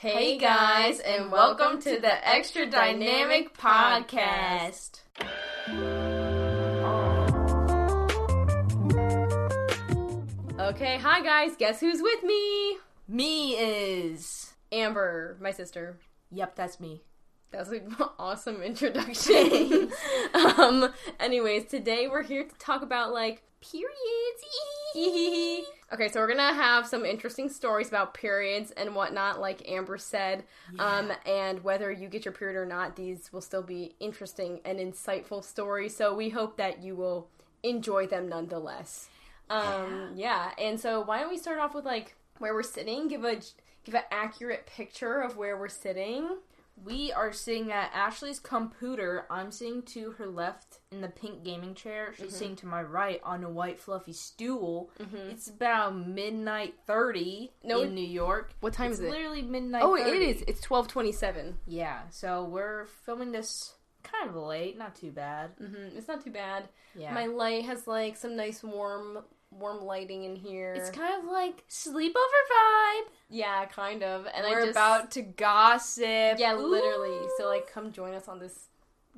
Hey guys, and welcome to the Extra Dynamic Podcast. Okay, hi guys, guess who's with me? Me is. Amber, my sister. Yep, that's me. That was an awesome introduction. um, anyways, today we're here to talk about like periods. okay, so we're gonna have some interesting stories about periods and whatnot, like Amber said. Um, and whether you get your period or not, these will still be interesting and insightful stories. So we hope that you will enjoy them nonetheless. Um, yeah. And so why don't we start off with like where we're sitting? Give a give an accurate picture of where we're sitting. We are sitting at Ashley's computer. I'm sitting to her left in the pink gaming chair. She's sitting to my right on a white fluffy stool. It's about midnight thirty No, in New York. What time it's is it? It's literally midnight. Oh, 30. it is. It's twelve twenty-seven. Yeah, so we're filming this kind of late. Not too bad. Mm-hmm. It's not too bad. Yeah, My light has like some nice warm, warm lighting in here. it's kind of like sleepover vibe. yeah, kind of. And we're I just, about to gossip. yeah, literally. So like, come join us on this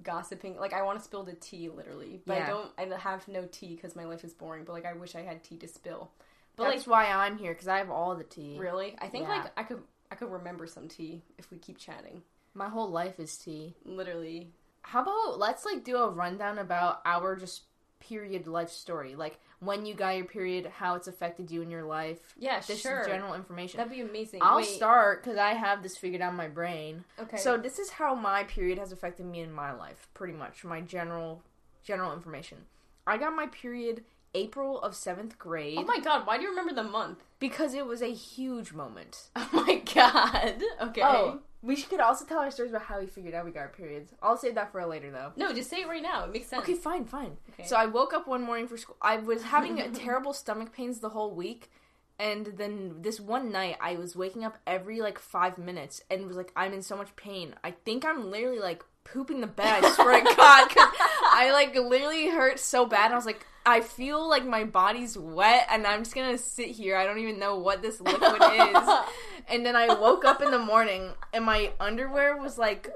gossiping. Like, I want to spill the tea, literally, but I don't. I have no tea because my life is boring. But like, I wish I had tea to spill. But That's why I'm here because I have all the tea. really, I think Yeah. like I could, I could remember some tea if we keep chatting. My whole life is tea. Literally. How about let's like do a rundown about our just period life story, like when you got your period, how it's affected you in your life. Yeah, This sure. is general information. That'd be amazing. I'll Wait, start because I have this figured out in my brain. Okay. So this is how my period has affected me in my life, pretty much. My general general information. I got my period April of seventh grade oh my god, why do you remember the month? because it was a huge moment. Oh my god. Okay. Oh, we could also tell our stories about how we figured out we got our periods. I'll save that for a later though. No, just say it right now. It makes sense. Okay, fine, fine. Okay. So I woke up one morning for school. I was having terrible stomach pains the whole week. And then this one night, I was waking up every like five minutes and was like, I'm in so much pain. I think I'm literally like pooping the bed. I swear to God, 'cause I like literally hurt so bad. I was like, I feel like my body's wet, and I'm just gonna sit here. I don't even know what this liquid is. And then I woke up in the morning, and my underwear was like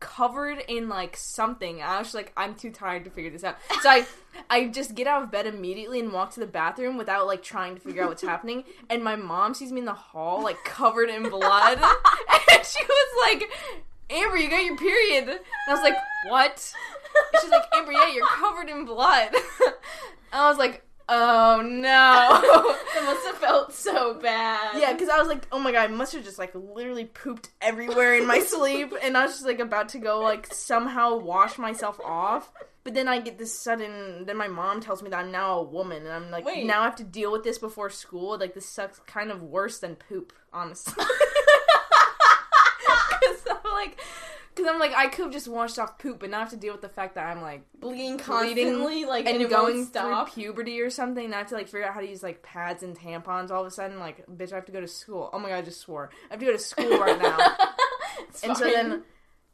covered in like something. I was like, I'm too tired to figure this out. So I, I just get out of bed immediately and walk to the bathroom without like trying to figure out what's happening. And my mom sees me in the hall like covered in blood, and she was like, Amber, you got your period. And I was like, what? She's like, Amber, yeah, you're covered in blood. And I was like, oh no. It must have felt so bad. Yeah, because I was like, oh my god, I must have just like literally pooped everywhere in my sleep, and I was just like about to go like somehow wash myself off. But then I get this sudden. Then my mom tells me that I'm now a woman, and I'm like, Wait. now I have to deal with this before school. Like this sucks, kind of worse than poop, honestly. Because I'm like, because I'm like, I could have just washed off poop, but not have to deal with the fact that I'm like bleeding constantly, like and it going through puberty or something. And I have to like figure out how to use like pads and tampons. All of a sudden, like, bitch, I have to go to school. Oh my god, I just swore. I have to go to school right now. And so then,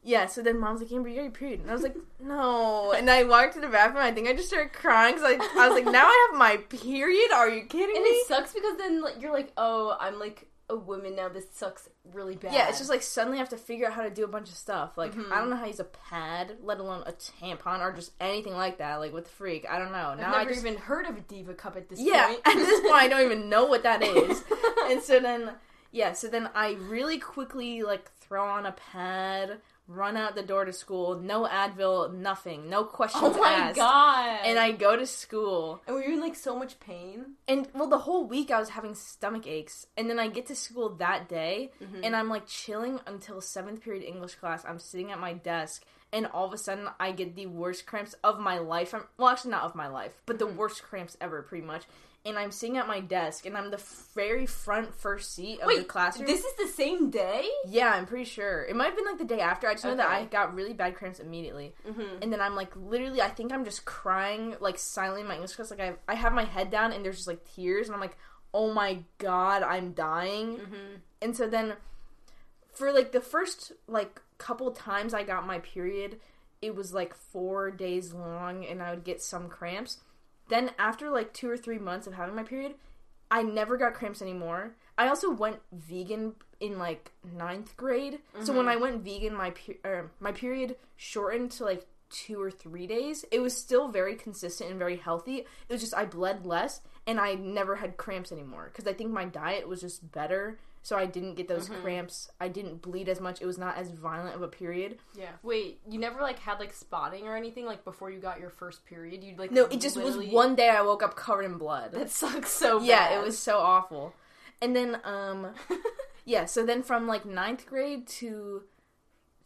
yeah. So then, mom's like, Amber, you your period, and I was like, no. And I walked to the bathroom. I think I just started crying because I, I was like, now I have my period. Are you kidding and me? it sucks because then like, you're like, oh, I'm like a woman now. This sucks really bad. Yeah, it's just like suddenly I have to figure out how to do a bunch of stuff. Like Mhm. I don't know how to use a pad, let alone a tampon or just anything like that. Like with freak, I don't know. Now I've never I just even heard of a diva cup at this yeah. point. At this point, I don't even know what that is. and so then, yeah. So then I really quickly like throw on a pad, run out the door to school. No Advil, nothing, no questions oh my asked. god! And I go to school, and were you in like so much pain? and well, the whole week I was having stomach aches, and then I get to school that day, Mm-hmm. and I'm like chilling until seventh period English class. I'm sitting at my desk, and all of a sudden I get the worst cramps of my life. I'm, well, actually not of my life, but the Mm-hmm. worst cramps ever, pretty much. And I'm sitting at my desk, and I'm the very front first seat of the Wait, classroom. this is the same day? yeah, I'm pretty sure it might have been like the day after. I just know that I got really bad cramps immediately, Mm-hmm. and then I'm like literally, I think I'm just crying like silently in my English class. Like I, I have my head down, and there's just like tears, and I'm like, oh my god, I'm dying. Mm-hmm. And so then for like the first like couple times I got my period, it was like 4 days long and I would get some cramps. Then after like 2 or 3 months of having my period, I never got cramps anymore. I also went vegan in like ninth grade. So when I went vegan, my er, my period shortened to like two or three days. It was still very consistent and very healthy. It was just I bled less and I never had cramps anymore because I think my diet was just better. So I didn't get those cramps. I didn't bleed as much. It was not as violent of a period. Yeah. Wait, you never like had like spotting or anything like before you got your first period? You'd like No, it just was one day I woke up covered in blood. That sucks so bad. yeah, it was so awful. And then um yeah, so then from like ninth grade to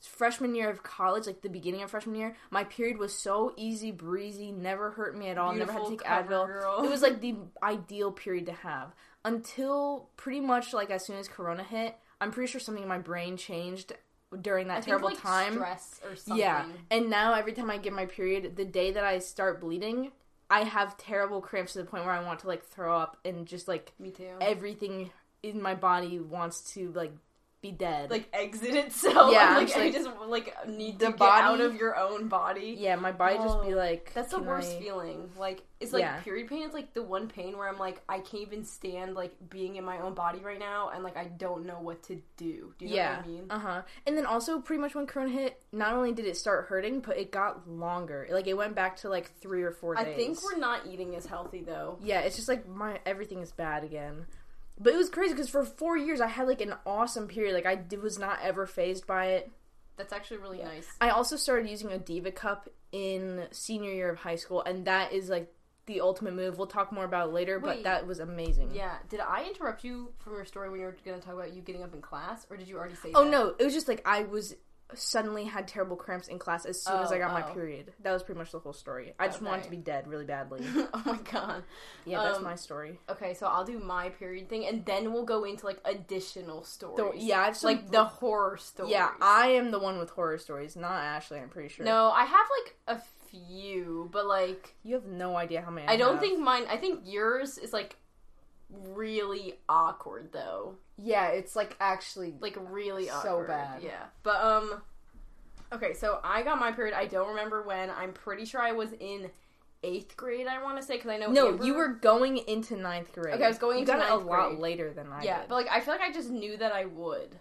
freshman year of college, like the beginning of freshman year, my period was so easy breezy, never hurt me at all, never had to take Advil. girl. It was like the ideal period to have. Until pretty much like as soon as Corona hit, I'm pretty sure something in my brain changed during that I think, terrible like, time. stress or something. Yeah, and now every time I get my period, the day that I start bleeding, I have terrible cramps to the point where I want to like throw up and just like Me too. everything in my body wants to like be dead. like exit itself. Yeah, like it's I like, just like need the to get body- out of your own body. yeah, my body just be Oh, like That's the worst I-" feeling. Like it's like Yeah. period pain It's like the one pain where I'm like I can't even stand like being in my own body right now and like I don't know what to do. Do you know yeah, what I mean? uh huh. And then also, pretty much when Corona hit, not only did it start hurting, but it got longer. Like it went back to like three or four days. I think we're not eating as healthy though. Yeah, it's just like my everything is bad again. But it was crazy because for four years I had like an awesome period. Like I d- was not ever phased by it. That's actually really nice. I also started using a Diva Cup in senior year of high school, and that is like the ultimate move. We'll talk more about it later, but that was amazing. Yeah. Did I interrupt you from your story when you were going to talk about you getting up in class, or did you already say? Oh that? no, it was just like I was suddenly had terrible cramps in class as soon as I Oh, got my oh. period. That was pretty much the whole story. I just wanted to be dead really badly. oh my god. Yeah, that's Um, my story. Okay, so I'll do my period thing, and then we'll go into like additional stories. So, yeah, I've some- like the horror stories. Yeah, I am the one with horror stories, not Ashley. I'm pretty sure. No, I have like a few, but like you have no idea how many. I don't have. think mine. I think yours is like really awkward though, Yeah, it's like actually like really So awkward. bad. Yeah, but um, okay, so I got my period. I don't remember when. I'm pretty sure I was in eighth grade. I want to say because I know no. Amber- You were going into ninth grade. Okay, I was going You into got it a ninth lot later than I yeah, did. but like I feel like I just knew that I would.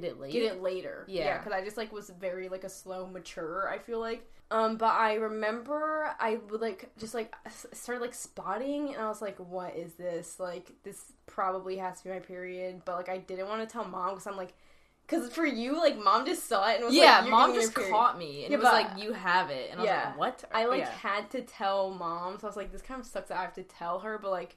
Get it late. get it later. Yeah. because I just like was very like a slow mature. I feel like. Um, but I remember I would like just like started like spotting, and I was like, "What is this? Like, this probably has to be my period." But like, I didn't want to tell mom because I'm like, because for you, like, mom just saw it and was yeah, like, "You're mom just caught me and Yeah, it was like, "You have it," and I Yeah. was like, "What?" I like Yeah. had to tell mom, so I was like, "This kind of sucks that I have to tell her," but like.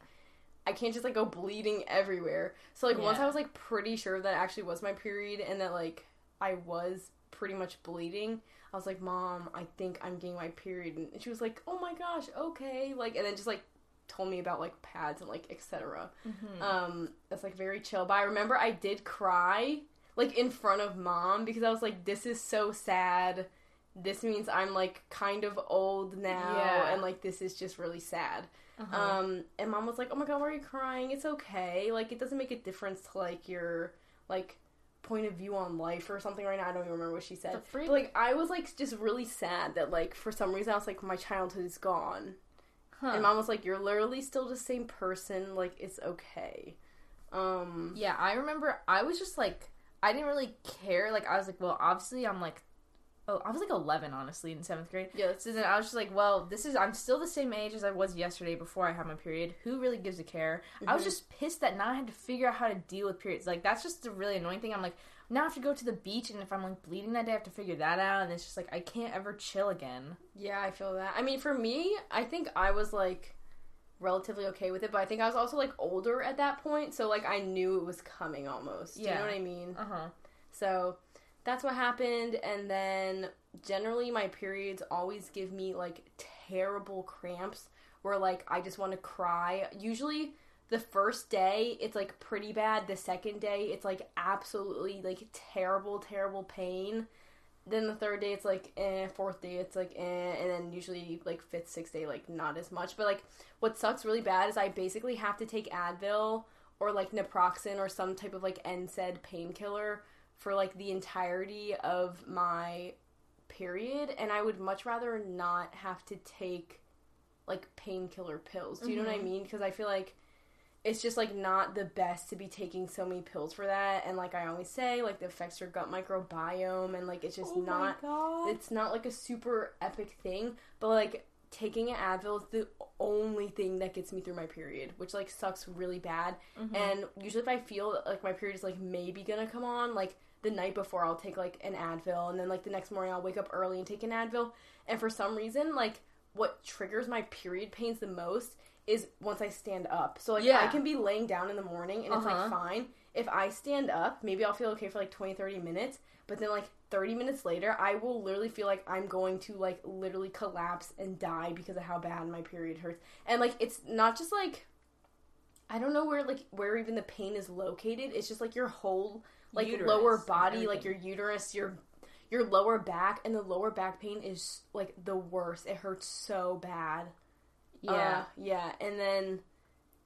I can't just like go bleeding everywhere. So like once I was like pretty sure that actually was my period and that like I was pretty much bleeding, I was like, "Mom, I think I'm getting my period." And she was like, "Oh my gosh, okay." Like and then just like told me about like pads and like etc. Mhm. Um that's like very chill. But I remember I did cry like in front of mom because I was like, "This is so sad." This means I'm like kind of old now, Yeah. and like this is just really sad. Uh-huh. Um, and mom was like, "Oh my god, why are you crying? It's okay. Like, it doesn't make a difference to like your like point of view on life or something right now. I don't even remember what she said. But like, I was like just really sad that like for some reason I was like my childhood is gone, Huh. and mom was like, "You're literally still the same person. Like, it's okay." Um, Yeah, I remember I was just like I didn't really care. Like I was like, well, obviously I'm like oh, I was like 11 honestly in 7th grade. yeah, So then I was just like, well, this is I'm still the same age as I was yesterday before I had my period. Who really gives a care? I was Mhm. just pissed that now I had to figure out how to deal with periods. Like that's just the really annoying thing. I'm like, now I have to go to the beach and if I'm like bleeding that day I have to figure that out and it's just like I can't ever chill again. Yeah, I feel that. I mean, for me, I think I was like relatively okay with it, but I think I was also like older at that point, so like I knew it was coming almost. Do you Yeah. know what I mean? Uh-huh. So that's what happened, and then generally my periods always give me like terrible cramps where like I just want to cry. Usually the first day it's like pretty bad, the second day it's like absolutely like terrible, terrible pain. Then the third day it's like eh, fourth day it's like eh, and then usually like fifth, sixth day like not as much. But like what sucks really bad is I basically have to take Advil or like naproxen or some type of like NSAID painkiller for like the entirety of my period and I would much rather not have to take like painkiller pills. Do you know what I mean? Because I feel like it's just like not the best to be taking so many pills for that and like I always say like it affects your gut microbiome and like it's just Oh not it's not like a super epic thing, but like taking an Advil is the only thing that gets me through my period, which like sucks really bad. Mm-hmm. And usually if I feel like my period is like maybe gonna come on, like the night before I'll take like an Advil and then like the next morning I'll wake up early and take an Advil. And for some reason, like what triggers my period pains the most is once I stand up. So like Yeah. I can be laying down in the morning and it's Uh-huh. like fine. If I stand up, maybe I'll feel okay for like 20 30 minutes, but then like 30 minutes later, I will literally feel like I'm going to like literally collapse and die because of how bad my period hurts. And like it's not just like I don't know where like where even the pain is located. It's just like your whole like Uterus lower body, like your uterus, your your lower back, and the lower back pain is like the worst. It hurts so bad. yeah. Uh, yeah, and then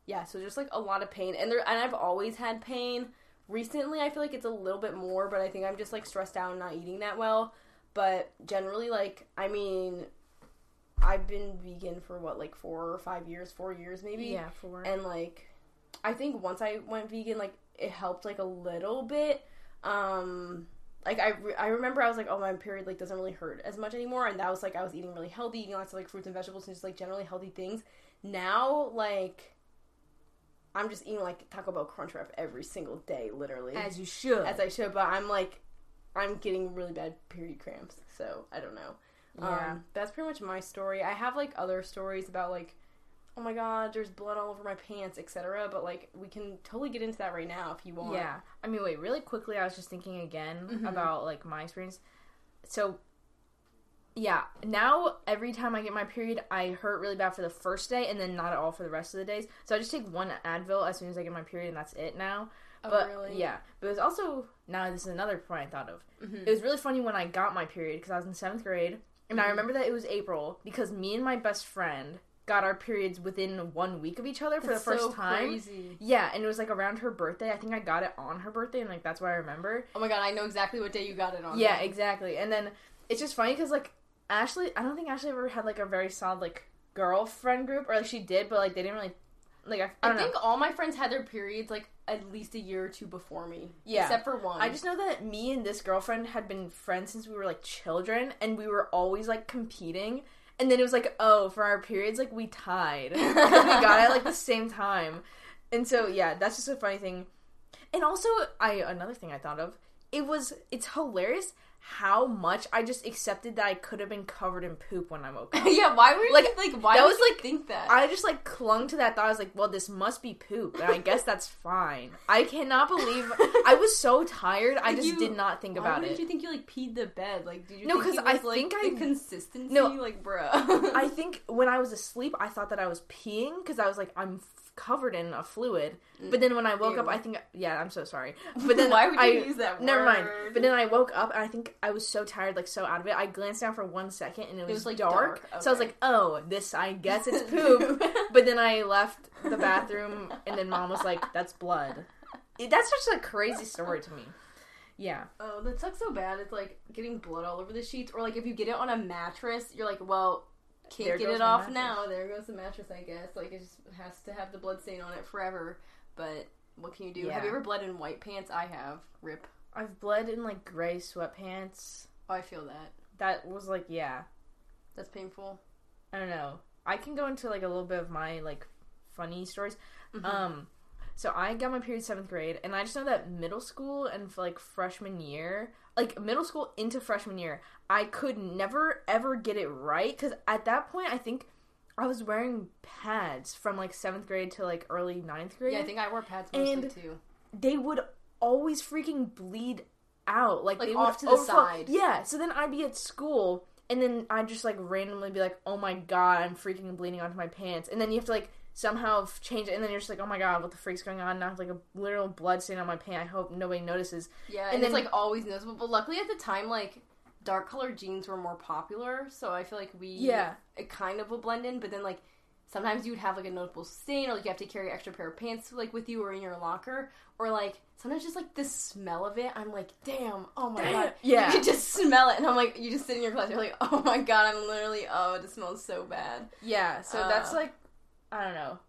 yeah, so just like a lot of pain, and there and I've always had pain. Recently, I feel like it's a little bit more, but I think I'm just like stressed out and not eating that well. But generally, like I mean, I've been vegan for what like four or five years, four years maybe, yeah, four. and like I think once I went vegan, like it helped like a little bit. Um, like I, re- I remember I was like, oh my period like doesn't really hurt as much anymore, and that was like I was eating really healthy, eating lots of like fruits and vegetables and just like generally healthy things. Now like I'm just eating like Taco Bell Crunch Wrap every single day, literally as you should. as I should, but I'm like I'm getting really bad period cramps, so I don't know. Yeah. Um, that's pretty much my story. I have like other stories about like, oh my god, there's blood all over my pants, etc. But like, we can totally get into that right now if you want. Yeah. I mean, wait, really quickly, I was just thinking again Mhm. about like my experience. So, yeah, now every time I get my period, I hurt really bad for the first day and then not at all for the rest of the days. So I just take one Advil as soon as I get my period and that's it now. Oh, but really? yeah, but it was also now this is another point I thought of. Mhm. It was really funny when I got my period because I was in seventh grade, and I Mhm. remember that it was April because me and my best friend got our periods within one week of each other for That's the first so time. Crazy. Yeah, and it was like around her birthday. I think I got it on her birthday, and like that's why I remember. Oh my god, I know exactly what day you got it on. Yeah, exactly. And then it's just funny because like Ashley, I don't think Ashley ever had like a very solid like girlfriend group, or like she did, but like they didn't really like. I, I I, think all my friends had their periods like at least a year or two before me. Yeah. except for one. I just know that me and this girlfriend had been friends since we were like children, and we were always like competing. And then it was like, oh, for our periods, like we tied we got it at like the same time. And so yeah, that's just a funny thing. And also, I another thing I thought of it was it's hilarious how much I just accepted that I could have been covered in poop when I woke up. yeah, why were Like, you like like why that was, you like, think that? I just like clung to that thought. I was like, well, this must be poop, and I guess that's fine. I cannot believe I was so tired. I just you- did not think about it. you think you like peed the bed? Like, did you? No, because I like, think the I- consistency. No. like, bruh. I think when I was asleep, I thought that I was peeing because I was like, I'm covered in a fluid. Mm. But then when I woke up, I think, yeah, I'm so sorry. But then why would you I, use that? Word? Never mind. But then I woke up and I think I was so tired, like so out of it. I glanced down for one second and it was, was, like, dark. dark. So I was like, oh, this, I guess it's poop. but then I left the bathroom and then mom was like, that's blood. That's just a crazy story to me. Yeah. Oh, that sucks so bad. It's like getting blood all over the sheets, or like if you get it on a mattress, you're like, well, can't There get it off mattress. now. There goes the mattress, I guess. Like it just has to have the blood stain on it forever. But what can you do? Have you ever bled in white pants? I have. Rip. I've bled in like gray sweatpants. Oh, I feel that. That was like, yeah. That's painful. I don't know. I can go into like a little bit of my like funny stories. Mhm. Um, so I got my period seventh grade, and I just know that middle school and like freshman year, like middle school into freshman year, I could never ever get it right because at that point I think I was wearing pads from like seventh grade to like early ninth grade. yeah, I think I wore pads mostly And- too. they would always freaking bleed out, like, Like, they off would to the overflow. side. Yeah. So then I'd be at school, and then I'd just like randomly be like, "Oh my god, I'm freaking bleeding onto my pants," and then you have to like somehow change it, and then you're just like, "Oh my god, what the freak's going on?" Now I have like a literal blood stain on my pant. I hope nobody notices. Yeah, And and, it's like always noticeable. But luckily at the time, like dark colored jeans were more popular, so I feel like we Yeah. it kind of will blend in. But then like sometimes you would have like a noticeable stain, or like you have to carry an extra pair of pants like with you or in your locker, or like sometimes just like the smell of it. I'm like, damn, oh my Damn, god, yeah. you can just smell it, and I'm like, you just sit in your class, you're like, oh my god, I'm literally, oh, it smells so bad. Yeah. So that's Uh. like, I don't know.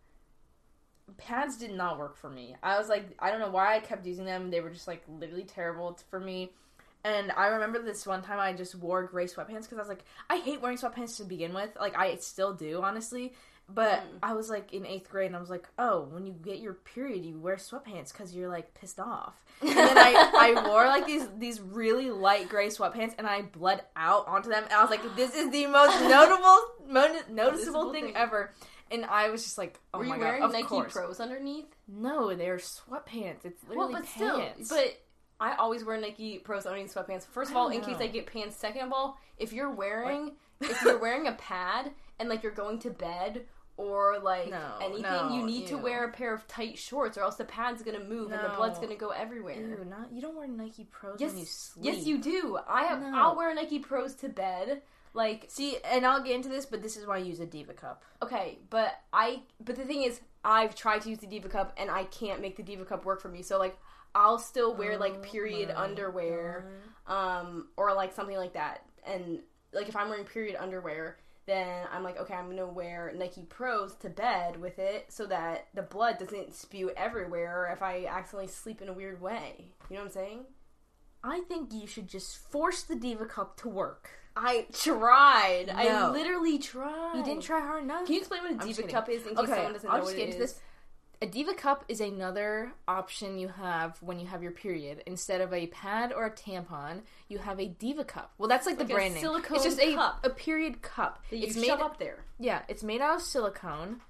pads did not work for me. I was like, I don't know why I kept using them. They were just like literally terrible for me. And I remember this one time I just wore gray sweatpants because I was like, I hate wearing sweatpants to begin with. Like I still do, honestly. But Mm. I was like in eighth grade, and I was like, oh, when you get your period, you wear sweatpants because you're like pissed off. And then I, I wore like these these really light gray sweatpants, and I bled out onto them. And I was like, this is the most notable, mo- noticeable thing, thing. ever. And I was just like, oh Were my you god, wearing of Nike course. Pros underneath? No, they're sweatpants. It's Well, literally but still, pants. but I always wear Nike Pros underneath sweatpants. First of all, in case. I get pants. Second of all, if you're wearing if you're wearing a pad and like you're going to bed or like No, anything, no, you need to wear a pair of tight shorts, or else the pad's gonna move and the blood's gonna go everywhere. Ew, not you don't wear Nike Pros Yes, when you sleep. yes, you do. I have. No. I'll wear Nike Pros to bed. Like see, and I'll get into this, but this is why I use a Diva cup. okay, but I. But the thing is, I've tried to use the Diva Cup and I can't make the Diva Cup work for me. So like, I'll still wear like period Oh underwear. um, or like something like that. And like if I'm wearing period underwear, then I'm like, okay, I'm gonna wear Nike Pros to bed with it so that the blood doesn't spew everywhere if I accidentally sleep in a weird way. You know what I'm saying? I think you should just force the Diva cup to work. I tried. I literally tried. You didn't try hard enough. Can you explain what a Diva. Cup is in case okay, someone doesn't I'll know just what get into is? this. A Diva cup is another option you have when you have your period. Instead of a pad or a tampon, you have a Diva cup. Well, that's like, Like the brand name. silicone it's just a cup. a period cup. That you it's shove made up there. Yeah, it's made out of silicone.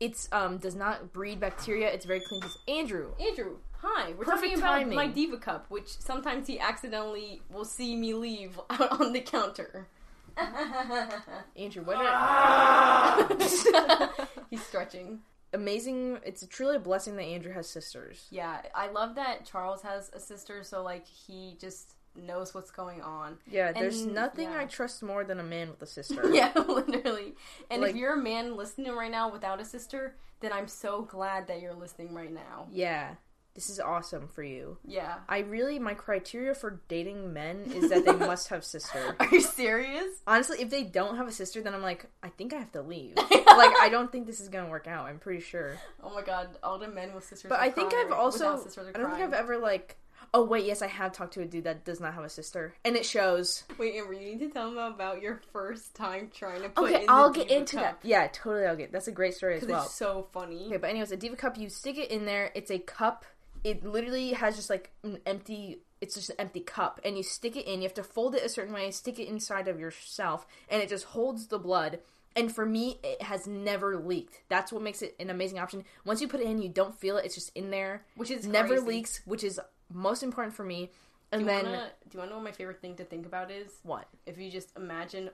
It's um does not breed bacteria. It's very clean. Andrew. Andrew, hi. We're Perfect talking about timing. my Diva Cup, which sometimes he accidentally will see me leave out on the counter. Andrew, what are He's stretching. amazing? It's truly a blessing that Andrew has sisters. Yeah, I love that Charles has a sister, so like he just knows what's going on. Yeah, there's nothing yeah. I trust more than a man with a sister. yeah, literally. And Like- if you're a man listening right now without a sister, then I'm so glad that you're listening right now. Yeah, this is awesome for you. Yeah. I really my criteria for dating men is that they must have sister. Are you serious? Honestly, if they don't have a sister, then I'm like, I think I have to leave. like, I don't think this is gonna work out. I'm pretty sure. Oh my god, all the men with sisters. But I think. I've also. I don't think. I've ever like. Oh wait, yes, I have talked to a dude that does not have a sister, and it shows. Wait, Amber, you need to tell them about your first time trying to put Okay, in I'll get Diva into cup. that. Yeah, totally. I'll get. That's a great story as well. it's so funny. Okay, but anyways, a diva cup, you stick it in there. It's a cup. It literally has just like an empty. It's just an empty cup, and you stick it in. You have to fold it a certain way, stick it inside of yourself, and it just holds the blood. And for me, it has never leaked. That's what makes it an amazing option. Once you put it in, you don't feel it. It's just in there. Which is never crazy. leaks, which is most important for me. And you then wanna, do you want to know what my favorite thing to think about is? what? If you just imagine,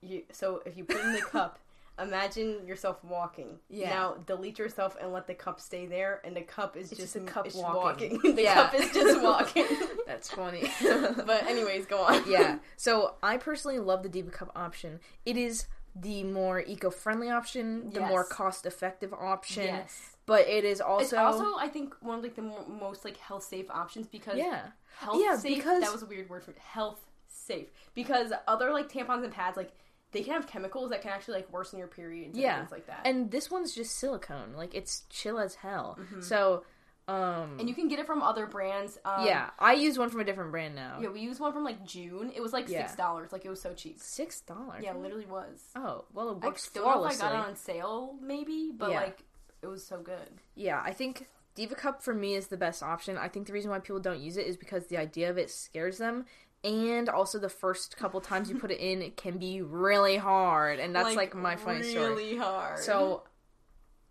you so if you put in the cup, imagine yourself walking. Yeah. Now delete yourself and let the cup stay there, and the cup is It's just, just a cup it's walking. the Yeah. cup is just walking. That's funny. but anyways, go on. yeah. So I personally love the Diva Cup option. It is the more eco-friendly option, the Yes. more cost-effective option. Yes. But it is also, it's also, I think, one of like the mo- most like health safe options because yeah. health Yeah, safe. because- that was a weird word for health safe because other like tampons and pads like they can have chemicals that can actually like worsen your periods Yeah. and things like that. And this one's just silicone. Like it's chill as hell. Mhm. So um And you can get it from other brands. Um, yeah, I use one from a different brand now. Yeah, we used one from like June. It was like Yeah. six dollars. Like it was so cheap. Six dollars. Yeah, it literally was. Oh well, it I works don't know if I got it on sale, maybe, but Yeah. like it was so good. Yeah, I think Diva Cup for me is the best option. I think the reason why people don't use it is because the idea of it scares them. And also, the first couple times you put it in, it can be really hard, and that's like, my funny story. Really hard. So,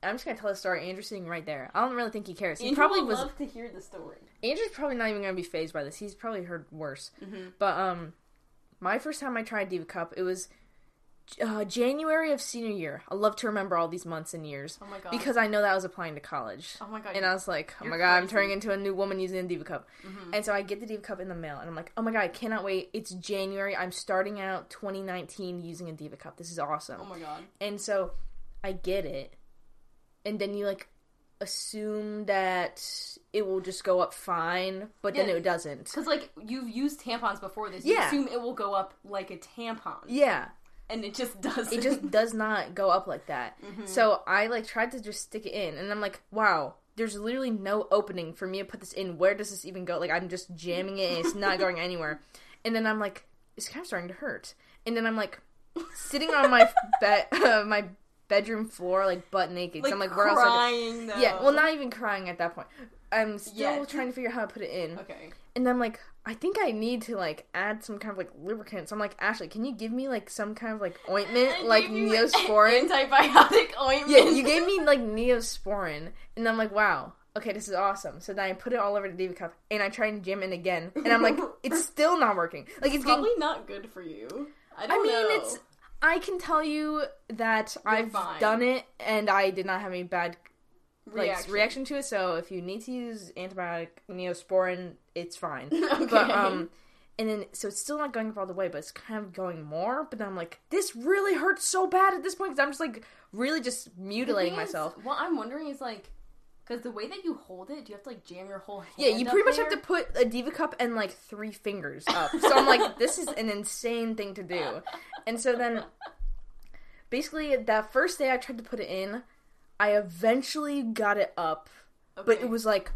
I'm just gonna tell a story. Andrew's sitting right there. I don't really think he cares. He Andrew probably would was. love to hear the story. Andrew's probably not even gonna be phased by this. He's probably heard worse. Mm-hmm. But um, my first time I tried Diva Cup, it was uh, January of senior year. I love to remember all these months and years Oh my god. because I know that I was applying to college. oh my god. And I was like, oh my god, I'm turning into a new woman using a Diva Cup. Mhm. And so I get the Diva Cup in the mail, and I'm like, oh my god, I cannot wait. It's January. I'm starting out 2019 using a Diva Cup. This is awesome. oh my god. And so I get it, and then you like assume that it will just go up fine, but then it doesn't. Because like you've used tampons before this, you Yeah. assume it will go up like a tampon. Yeah. And it just doesn't. it just does not go up like that. Mhm. So I like tried to just stick it in, and I'm like, wow, there's literally no opening for me to put this in. Where does this even go? Like I'm just jamming it, and it's not going anywhere. And then I'm like, it's kind of starting to hurt. And then I'm like, sitting on my bed, uh, my bedroom floor, like butt naked. like I'm like, where else? I could- Yeah, well, not even crying at that point. I'm still Yeah. trying to figure out how to put it in. Okay. And I'm like, I think I need to like add some kind of like lubricant. So I'm like, Ashley, can you give me like some kind of like ointment, I like Neosporin? antibiotic ointment. yeah, you gave me like Neosporin, and I'm like, wow, okay, this is awesome. So then I put it all over the Diva cup, and I try and jam in again, and I'm like, it's still not working. Like it's probably getting. not good for you. I I don't mean, know. it's. I can tell you that I've fine. done it, and I did not have any bad like reaction. reaction to it. So if you need to use antibiotic Neosporin, it's fine. okay. But um, and then so it's still not going up all the way, but it's kind of going more. But then I'm like, this really hurts so bad at this point because I'm just like really just mutilating thing is, myself. What I'm wondering is like, because the way that you hold it, do you have to like jam your whole hand? Yeah, you pretty much there? have to put a diva cup and like three fingers up. So I'm like, this is an insane thing to do. And so then, basically, that first day I tried to put it in, I eventually got it up, but it was like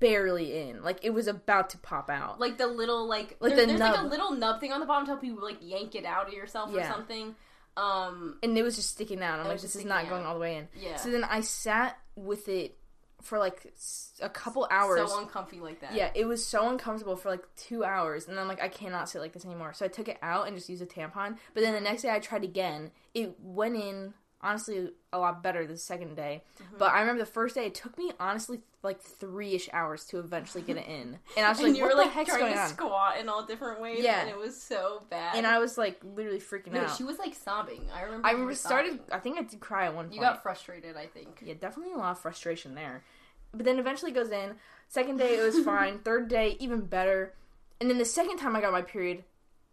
barely in. Like it was about to pop out. like the little like, Like there's, the there's like a little nub thing on the bottom to help you like yank it out of yourself or something. Um, and it was just sticking out. I'm like, this is not sticking going all the way in. yeah, So then I sat with it for like a couple hours. so uncomfy like that. yeah, it was so uncomfortable for like two hours, and I'm like, I cannot sit like this anymore. So I took it out and just used a tampon. But then the next day I tried again. It went in honestly a lot better the second day. Mm-hmm. But I remember the first day it took me honestly like three ish hours to eventually get it in, and I was and like, you what were the like heck's trying going to on? squat in all different ways. Yeah. and it was so bad. And I was like literally freaking no, out. she was like sobbing. I remember. I remember started. sobbing. I think I did cry at one point. You got frustrated. I think. Yeah, definitely a lot of frustration there. But then eventually goes in. Second day it was fine. Third day even better. And then the second time I got my period,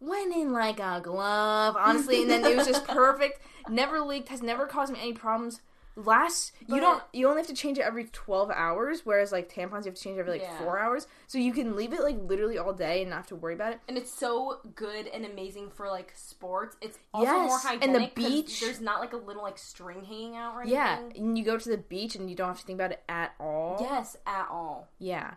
went in like a glove, honestly. And then it was just perfect. Never leaked. Has never caused me any problems. Last you don't you only have to change it every twelve hours, whereas like tampons you have to change every like Yeah. four hours. So you can leave it like literally all day and not have to worry about it. And it's so good and amazing for like sports. It's also Yes, more and the. 'cause beach. There's not like a little like string hanging out or Yeah, and you go to the beach and you don't have to think about it at all. Yes, at all. Yeah.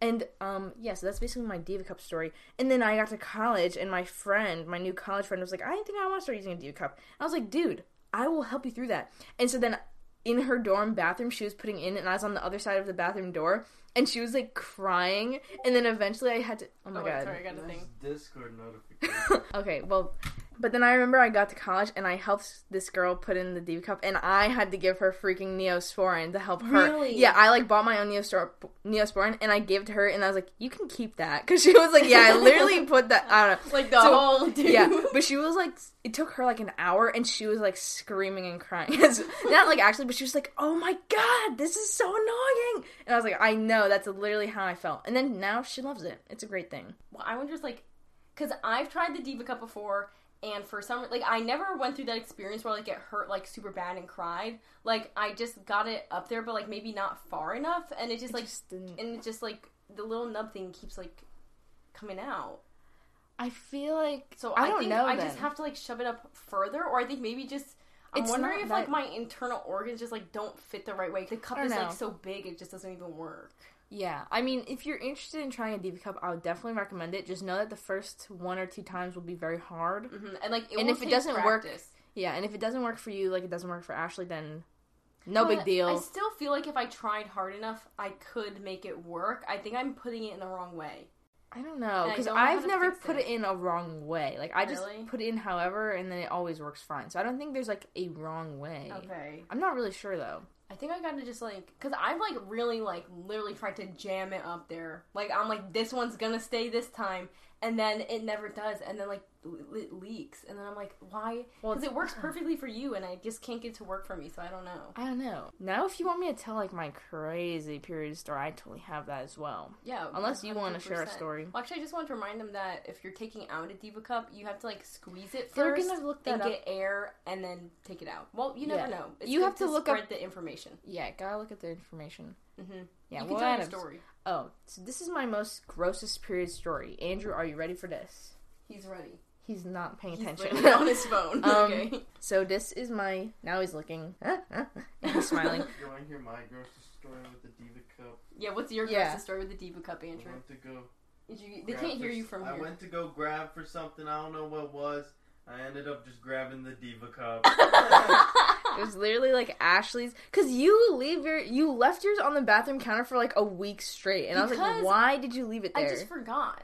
And um yeah, so that's basically my Diva Cup story. And then I got to college and my friend, my new college friend was like, I think I want to start using a Diva Cup. And I was like, dude, I will help you through that. And so then in her dorm bathroom she was putting in and I was on the other side of the bathroom door and she was like crying and then eventually I had to Oh my Oh, wait, god. sorry, I got a thing. Nice Discord notification. okay, well, but then I remember I got to college and I helped this girl put in the Diva cup, and I had to give her freaking Neosporin to help her. Really? Yeah, I like bought my own Neostor- Neosporin and I gave it to her, and I was like, "You can keep that," because she was like, "Yeah, I literally put that." I don't know. Like the So- whole dude. Yeah, but she was like, it took her like an hour, and she was like screaming and crying. Not like actually, but she was like, "Oh my god, this is so annoying!" And I was like, "I know, that's literally how I felt." And then now she loves it. It's a great thing. Well, I wonder just like, because I've tried the Diva Cup before, and for some like I never went through that experience where like it hurt like super bad and cried. Like I just got it up there, but like maybe not far enough, and it just like just and it just like the little nub thing keeps like coming out. I feel like So I I, don't think know. I then. just have to like shove it up further, or I think maybe just. I'm It's wondering if like my internal organs just like don't fit the right way. The cup is know. like so big, it just doesn't even work. Yeah, I mean, if you're interested in trying a Diva Cup, I would definitely recommend it. Just know that the first one or two times will be very hard. hmm And like, it And will if it doesn't work. Yeah, and if it doesn't work for you, like it doesn't work for Ashley, then no But big deal. I still feel like if I tried hard enough, I could make it work. I think I'm putting it in the wrong way. I don't know because don't know how I've never put it. it in a wrong way. Like I just Really? put it in however, and then it always works fine. So I don't think there's like a wrong way. Okay. I'm not really sure though. I think I gotta just like, cause I've like really like literally tried to jam it up there. Like I'm like, this one's gonna stay this time, and then it never does, and then like it leaks, and then I'm like, why? Well, Because it's- it works perfectly for you, and I just can't get it to work for me, so I don't know. I don't know. Now, if you want me to tell like my crazy period story, I totally have that as well. Yeah. Unless you want to share a story. Well, actually, I just want to remind them that if you're taking out a Diva cup, you have to like squeeze it They're first gonna look and that up. get air, and then take it out. Well, you never Yeah. know. It's You have to look up- the information. Yeah, gotta look at the information. Mm-hmm. Yeah, you we'll can tell your story. Oh, so this is my most grossest period story. Andrew, are you ready for this? He's ready. He's not paying He's attention. on his phone. Um, okay. so this is my. Now he's looking. and he's smiling. You want to hear my grocery story with the Diva Cup? Yeah, what's your yeah. grocery story with the Diva Cup, Andrew? I Andrew? went to go. Did you, they can't hear you from I here. I went to go grab for something. I don't know what it was. I ended up just grabbing the Diva Cup. It was literally like Ashley's because you leave your you left yours on the bathroom counter for like a week straight, and I was like, why did you leave it there? I just forgot.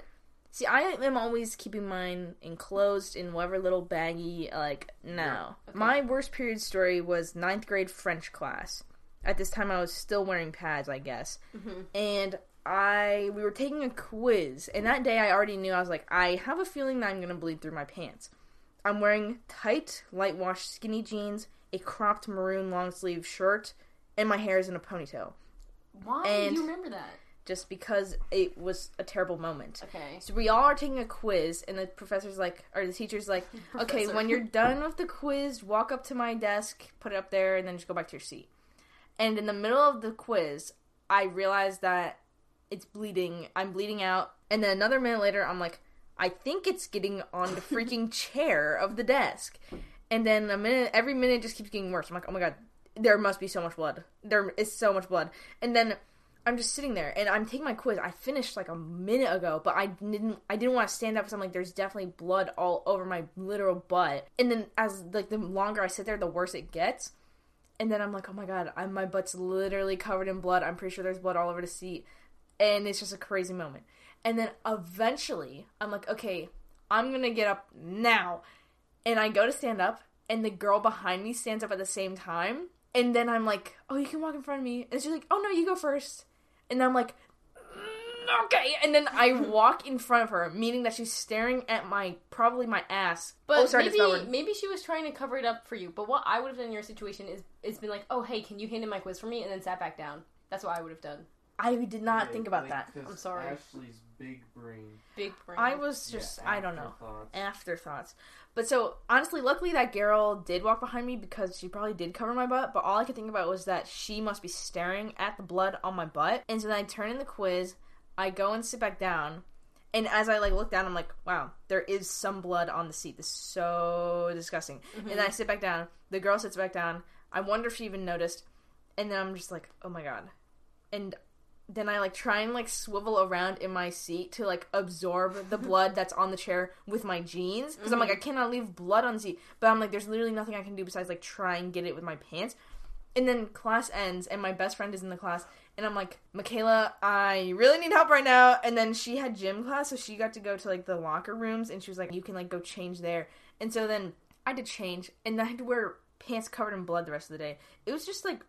See, I am always keeping mine enclosed in whatever little baggie. Like, no. Yeah. Okay. My worst period story was ninth grade French class. At this time, I was still wearing pads, I guess, Mhm. and I we were taking a quiz, and that day I already knew I was like, I have a feeling that I'm gonna bleed through my pants. I'm wearing tight, light wash skinny jeans, a cropped maroon long sleeve shirt, and my hair is in a ponytail. Why And- do you remember that? Just because it was a terrible moment. Okay. So we all are taking a quiz, and the professor's like, or the teacher's like, okay, when you're done with the quiz, walk up to my desk, put it up there, and then just go back to your seat. And in the middle of the quiz, I realized that it's bleeding. I'm bleeding out. And then another minute later, I'm like, I think it's getting on the freaking chair of the desk. And then a minute, every minute just keeps getting worse. I'm like, oh my god, there must be so much blood. There is so much blood. And then I'm just sitting there and I'm taking my quiz. I finished like a minute ago, but I didn't I didn't want to stand up because I'm like there's definitely blood all over my literal butt. And then as like the longer I sit there, the worse it gets. And then I'm like, oh my god, I'm, my butt's literally covered in blood. I'm pretty sure there's blood all over the seat, and it's just a crazy moment. And then eventually, I'm like, okay, I'm gonna get up now, and I go to stand up, and the girl behind me stands up at the same time. And then I'm like, oh, you can walk in front of me. And she's like, oh no, you go first. And I'm like, "Mm, okay. And then I walk in front of her, meaning that she's staring at my probably my ass. But oh, sorry, maybe that's maybe she was trying to cover it up for you. But what I would have done in your situation is is been like, oh hey, can you hand in my quiz for me, and then sat back down. That's what I would have done. I did not Yeah, think about like, that. 'cause I'm sorry. Ashley's big brain. Big brain. I was just, Yeah, I don't know. afterthoughts. But so honestly, luckily that girl did walk behind me because she probably did cover my butt. But all I could think about was that she must be staring at the blood on my butt. And so then I turn in the quiz, I go and sit back down, and as I like look down, I'm like, wow, there is some blood on the seat. This is so disgusting. And then mm-hmm. I sit back down. The girl sits back down. I wonder if she even noticed. And then I'm just like, oh my god. And then I like try and like swivel around in my seat to like absorb the blood that's on the chair with my jeans because I'm like mm-hmm. I cannot leave blood on the seat. But I'm like there's literally nothing I can do besides like try and get it with my pants. And then class ends and my best friend is in the class and I'm like Michaela, I really need help right now. And then she had gym class, so she got to go to like the locker rooms and she was like you can like go change there. And so then I had to change and then I had to wear pants covered in blood the rest of the day. It was just like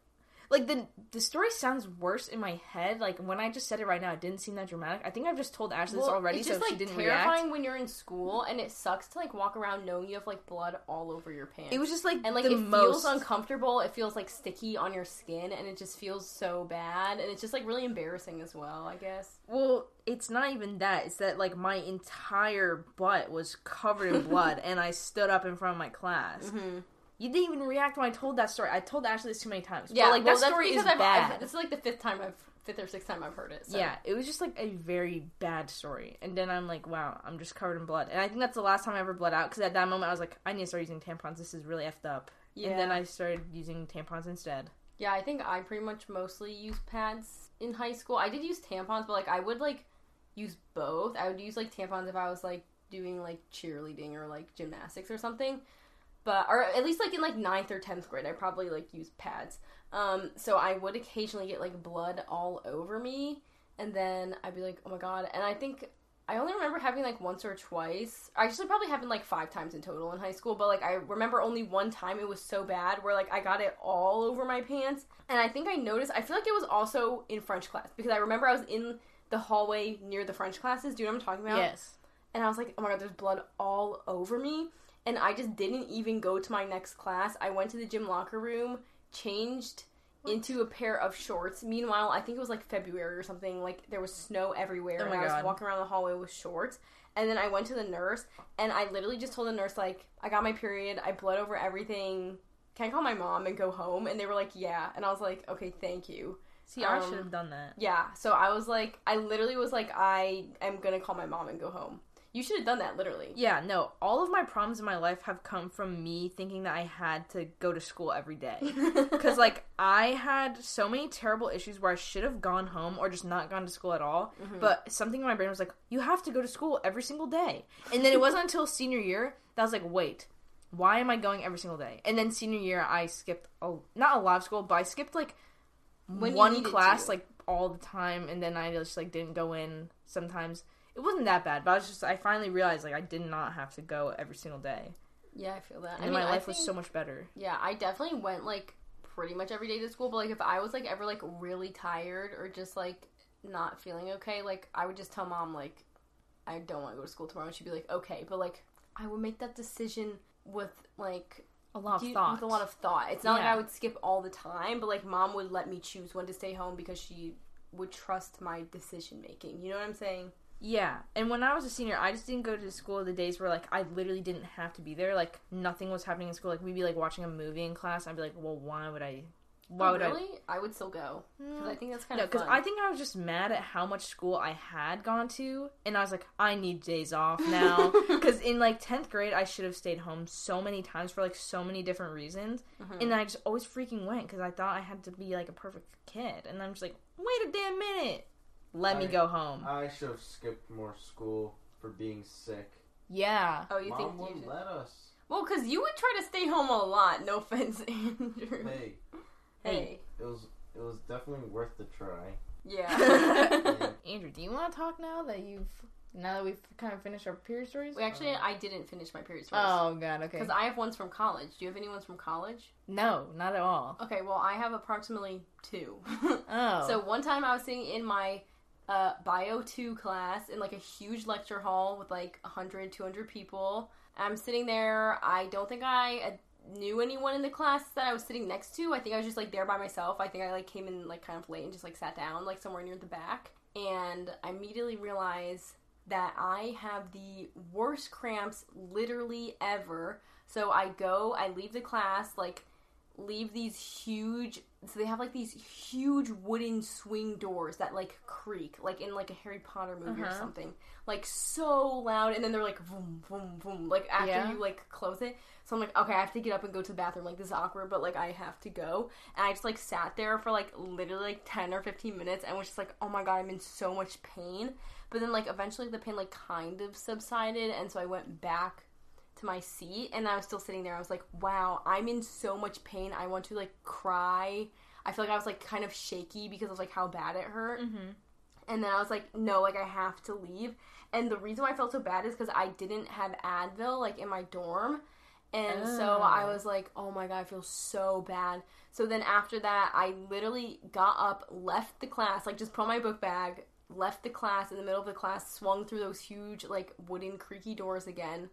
like the the story sounds worse in my head. Like when I just said it right now, it didn't seem that dramatic. I think I've just told Ashley this already, it's so just she like didn't terrifying react. when you're in school, and it sucks to like walk around knowing you have like blood all over your pants. It was just like and like it most. feels uncomfortable. It feels like sticky on your skin, and it just feels so bad, and it's just like really embarrassing as well. I guess. well, it's not even that. It's that like my entire butt was covered in blood, and I stood up in front of my class. Mm-hmm. You didn't even react when I told that story. I told Ashley this too many times. Yeah, but, like well, that story is I've, bad. I've, this is like the fifth time I've fifth or sixth time I've heard it. So. Yeah, it was just like a very bad story. And then I'm like, wow, I'm just covered in blood. And I think that's the last time I ever bled out because at that moment I was like, I need to start using tampons. This is really effed up. Yeah. And then I started using tampons instead. Yeah, I think I pretty much mostly used pads in high school. I did use tampons, but like I would like use both. I would use like tampons if I was like doing like cheerleading or like gymnastics or something. But or at least like in like ninth or tenth grade, I probably like used pads. Um, so I would occasionally get like blood all over me, and then I'd be like, oh my god. And I think I only remember having like once or twice. I actually, probably happened like five times in total in high school. But like I remember only one time it was so bad where like I got it all over my pants. And I think I noticed. I feel like it was also in French class because I remember I was in the hallway near the French classes. Do you know what I'm talking about? Yes. And I was like, oh my god, there's blood all over me. And I just didn't even go to my next class. I went to the gym locker room, changed into a pair of shorts. Meanwhile, I think it was like February or something. Like there was snow everywhere, Oh and I was walking around the hallway with shorts. And then I went to the nurse, and I literally just told the nurse like, I got my period. I bled over everything. Can I call my mom and go home? And they were like, Yeah. And I was like, Okay, thank you. See, I Um, should have done that. Yeah, so I was like, I literally was like, I am gonna call my mom and go home. You should have done that literally. Yeah, no. All of my problems in my life have come from me thinking that I had to go to school every day. Because, like, I had so many terrible issues where I should have gone home or just not gone to school at all. Mm-hmm. But something in my brain was like, you have to go to school every single day. And then it wasn't until senior year that I was like, wait, why am I going every single day? And then senior year, I skipped, a, not a lot of school, but I skipped, like, When one class, to. like, all the time. And then I just, like, didn't go in sometimes. It wasn't that bad, but I was just, I finally realized, like, I did not have to go every single day. yeah, I feel that. And I mean, my life was so much better. Yeah, I definitely went like pretty much every day to school, but like if I was like ever like really tired or just like not feeling okay, like I would just tell mom like I don't want to go to school tomorrow and she'd be like, "Okay." But like I would make that decision with like A lot of you- thought. with a lot of thought. It's not like I would skip all the time, but like mom would let me choose when to stay home because she would trust my decision making. You know what I'm saying? Yeah, and when I was a senior, I just didn't go to school the days where like I literally didn't have to be there. Like nothing was happening in school. Like we'd be like watching a movie in class. I'd be like, well, why would I? Why oh, would really? I... would still go because I think that's I? kind No, of because. I think I was just mad at how much school I had gone to, and I was like, I need days off now. Because in like tenth grade, I should have stayed home so many times for like so many different reasons, Mhm. and I just always freaking went because I thought I had to be like a perfect kid, and I'm just like, wait a damn minute, let me go home. I should have skipped more school for being sick. yeah. oh, you Mom think you wouldn't should... let us. Well, because you would try to stay home a lot. No offense, Andrew. Hey, Hey. it was it was definitely worth the try. Yeah. Andrew, do you want to talk now that you've now that we've kind of finished our period stories? Wait, actually, uh-huh. I didn't finish my period stories. Oh god, okay. Because I have ones from college. Do you have any ones from college? No, not at all. Okay, well, I have approximately two. Oh. So one time I was sitting in my uh, Bio 2 class in like a huge lecture hall with like 100, 200 people. I'm sitting there. I don't think I uh, knew anyone in the class that I was sitting next to. I think I was just like there by myself. I think I like came in like kind of late and just like sat down like somewhere near the back. And I immediately realized that I have the worst cramps literally ever. So I go, I leave the class, like leave these huge so they have like these huge wooden swing doors that like creak like in like a harry potter movie or Uh-huh. something. Like so loud and then they're like boom boom boom like after Yeah. you like close it. So i'm like okay i have to get up and go to the bathroom. Like this is awkward but like i have to go. And i just like sat there for like literally like 10 or 15 minutes and was just like oh my god i'm in so much pain. But then like eventually the pain like kind of subsided and so i went back to my seat and I was still sitting there. I was like, wow, I'm in so much pain. I want to like cry. I feel like I was like kind of shaky because of like how bad it hurt. Mm-hmm. And then I was like, no, like I have to leave. And the reason why I felt so bad is because I didn't have Advil like in my dorm. And so I Oh. was like, oh my god, I feel so bad. So then after that, I literally got up, left the class, like just put on my book bag, left the class in the middle of the class, swung through those huge like wooden creaky doors again,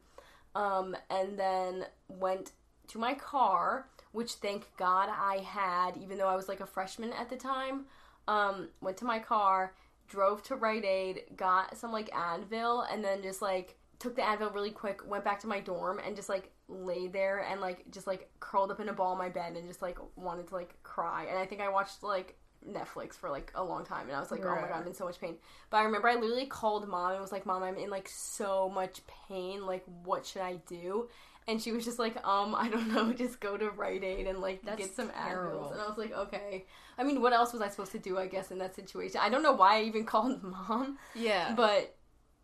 um, and then went to my car, which thank God I had, even though I was like a freshman at the time. Um, went to my car, drove to Rite Aid, got some like Advil, and then just like took the Advil really quick, went back to my dorm, and just like lay there and like just like curled up in a ball in my bed and just like wanted to like cry. And I think I watched like Netflix for like a long time, and I was like, oh my god, I'm in so much pain. But I remember I literally called mom and was like, Mom, I'm in like so much pain. Like, what should I do? And she was just like, um, I don't know, just go to Rite Aid and like That's get some. Advils. And I was like, okay. I mean, what else was I supposed to do? I guess in that situation, I don't know why I even called mom, Yeah. but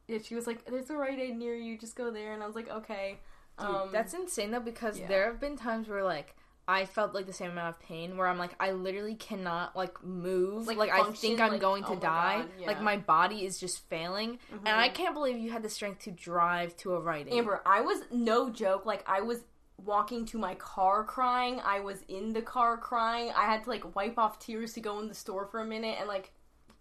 yeah, she was like, "There's a Rite Aid near you, just go there." And I was like, okay. Dude, um, that's insane though because yeah. there have been times where like I felt like the same amount of pain where I'm like I literally cannot like move Like, like, I think I'm like, going oh to my die yeah. like my body is just failing Mhm. and I can't believe you had the strength to drive to a Aid. Amber, I was no joke. Like I was walking to my car crying. I was in the car crying. I had to like wipe off tears to go in the store for a minute and like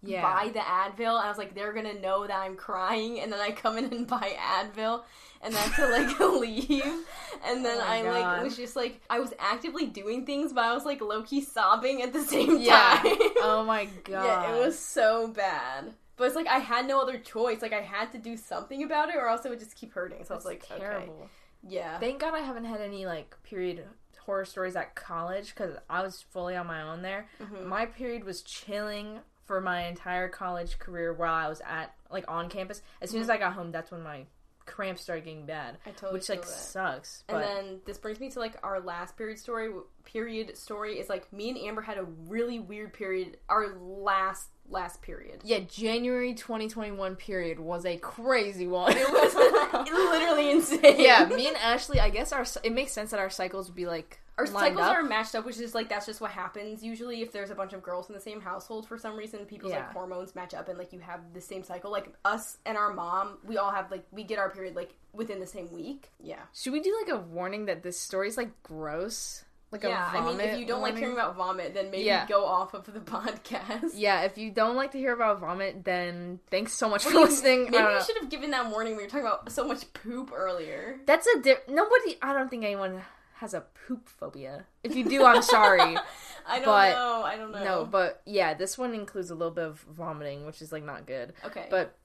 yeah. buy the Advil. I was like, they're gonna know that I'm crying. And then I come in and buy Advil, and then to like leave. And then Oh I like was just like I was actively doing things, but I was like low key sobbing at the same Yeah. time. oh my god. Yeah, it was so bad. But it's like I had no other choice. Like I had to do something about it, or else it would just keep hurting. So I was That's like, okay. terrible. Yeah. Thank God I haven't had any like period horror stories at college because I was fully on my own there. Mhm. My period was chilling for my entire college career while I was at like on campus. As soon as I got home, that's when my cramps started getting bad, I totally which like that. sucks. And then this brings me to like our last period story. Period story is like me and Amber had a really weird period. Our last last period. yeah, January 2021 period was a crazy one. It was literally insane. yeah, me and Ashley. I guess our it makes sense that our cycles would be like Our cycles up. are matched up, which is like that's just what happens usually if there's a bunch of girls in the same household for some reason. People's Yeah. like hormones match up and like you have the same cycle. Like us and our mom, we all have like we get our period like within the same week. Yeah. Should we do like a warning that this story's like gross? Like yeah, I mean, if you don't like hearing about vomit, then maybe Yeah. go off of the podcast. Yeah, if you don't like to hear about vomit, then thanks so much for Well, listening. Maybe you should have given that warning when you were talking about so much poop earlier. That's a di- nobody. I don't think anyone has a poop phobia. If you do, I'm sorry. I don't But- know. I don't know. no, but yeah, this one includes a little bit of vomiting, which is like not good. okay. But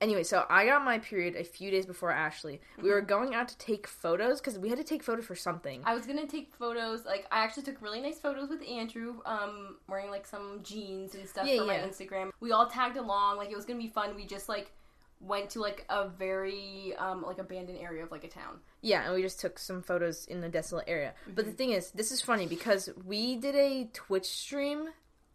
anyway, so I got my period a few days before Ashley. We were going out to take photos because we had to take photos for something. I was gonna take photos. Like I actually took really nice photos with Andrew, um, wearing like some jeans and stuff Yeah, for yeah. my Instagram. We all tagged along. Like it was gonna be fun. We just like went to like a very um like abandoned area of like a town. Yeah, and we just took some photos in the desolate area. But Mm-hmm. the thing is, this is funny because we did a Twitch stream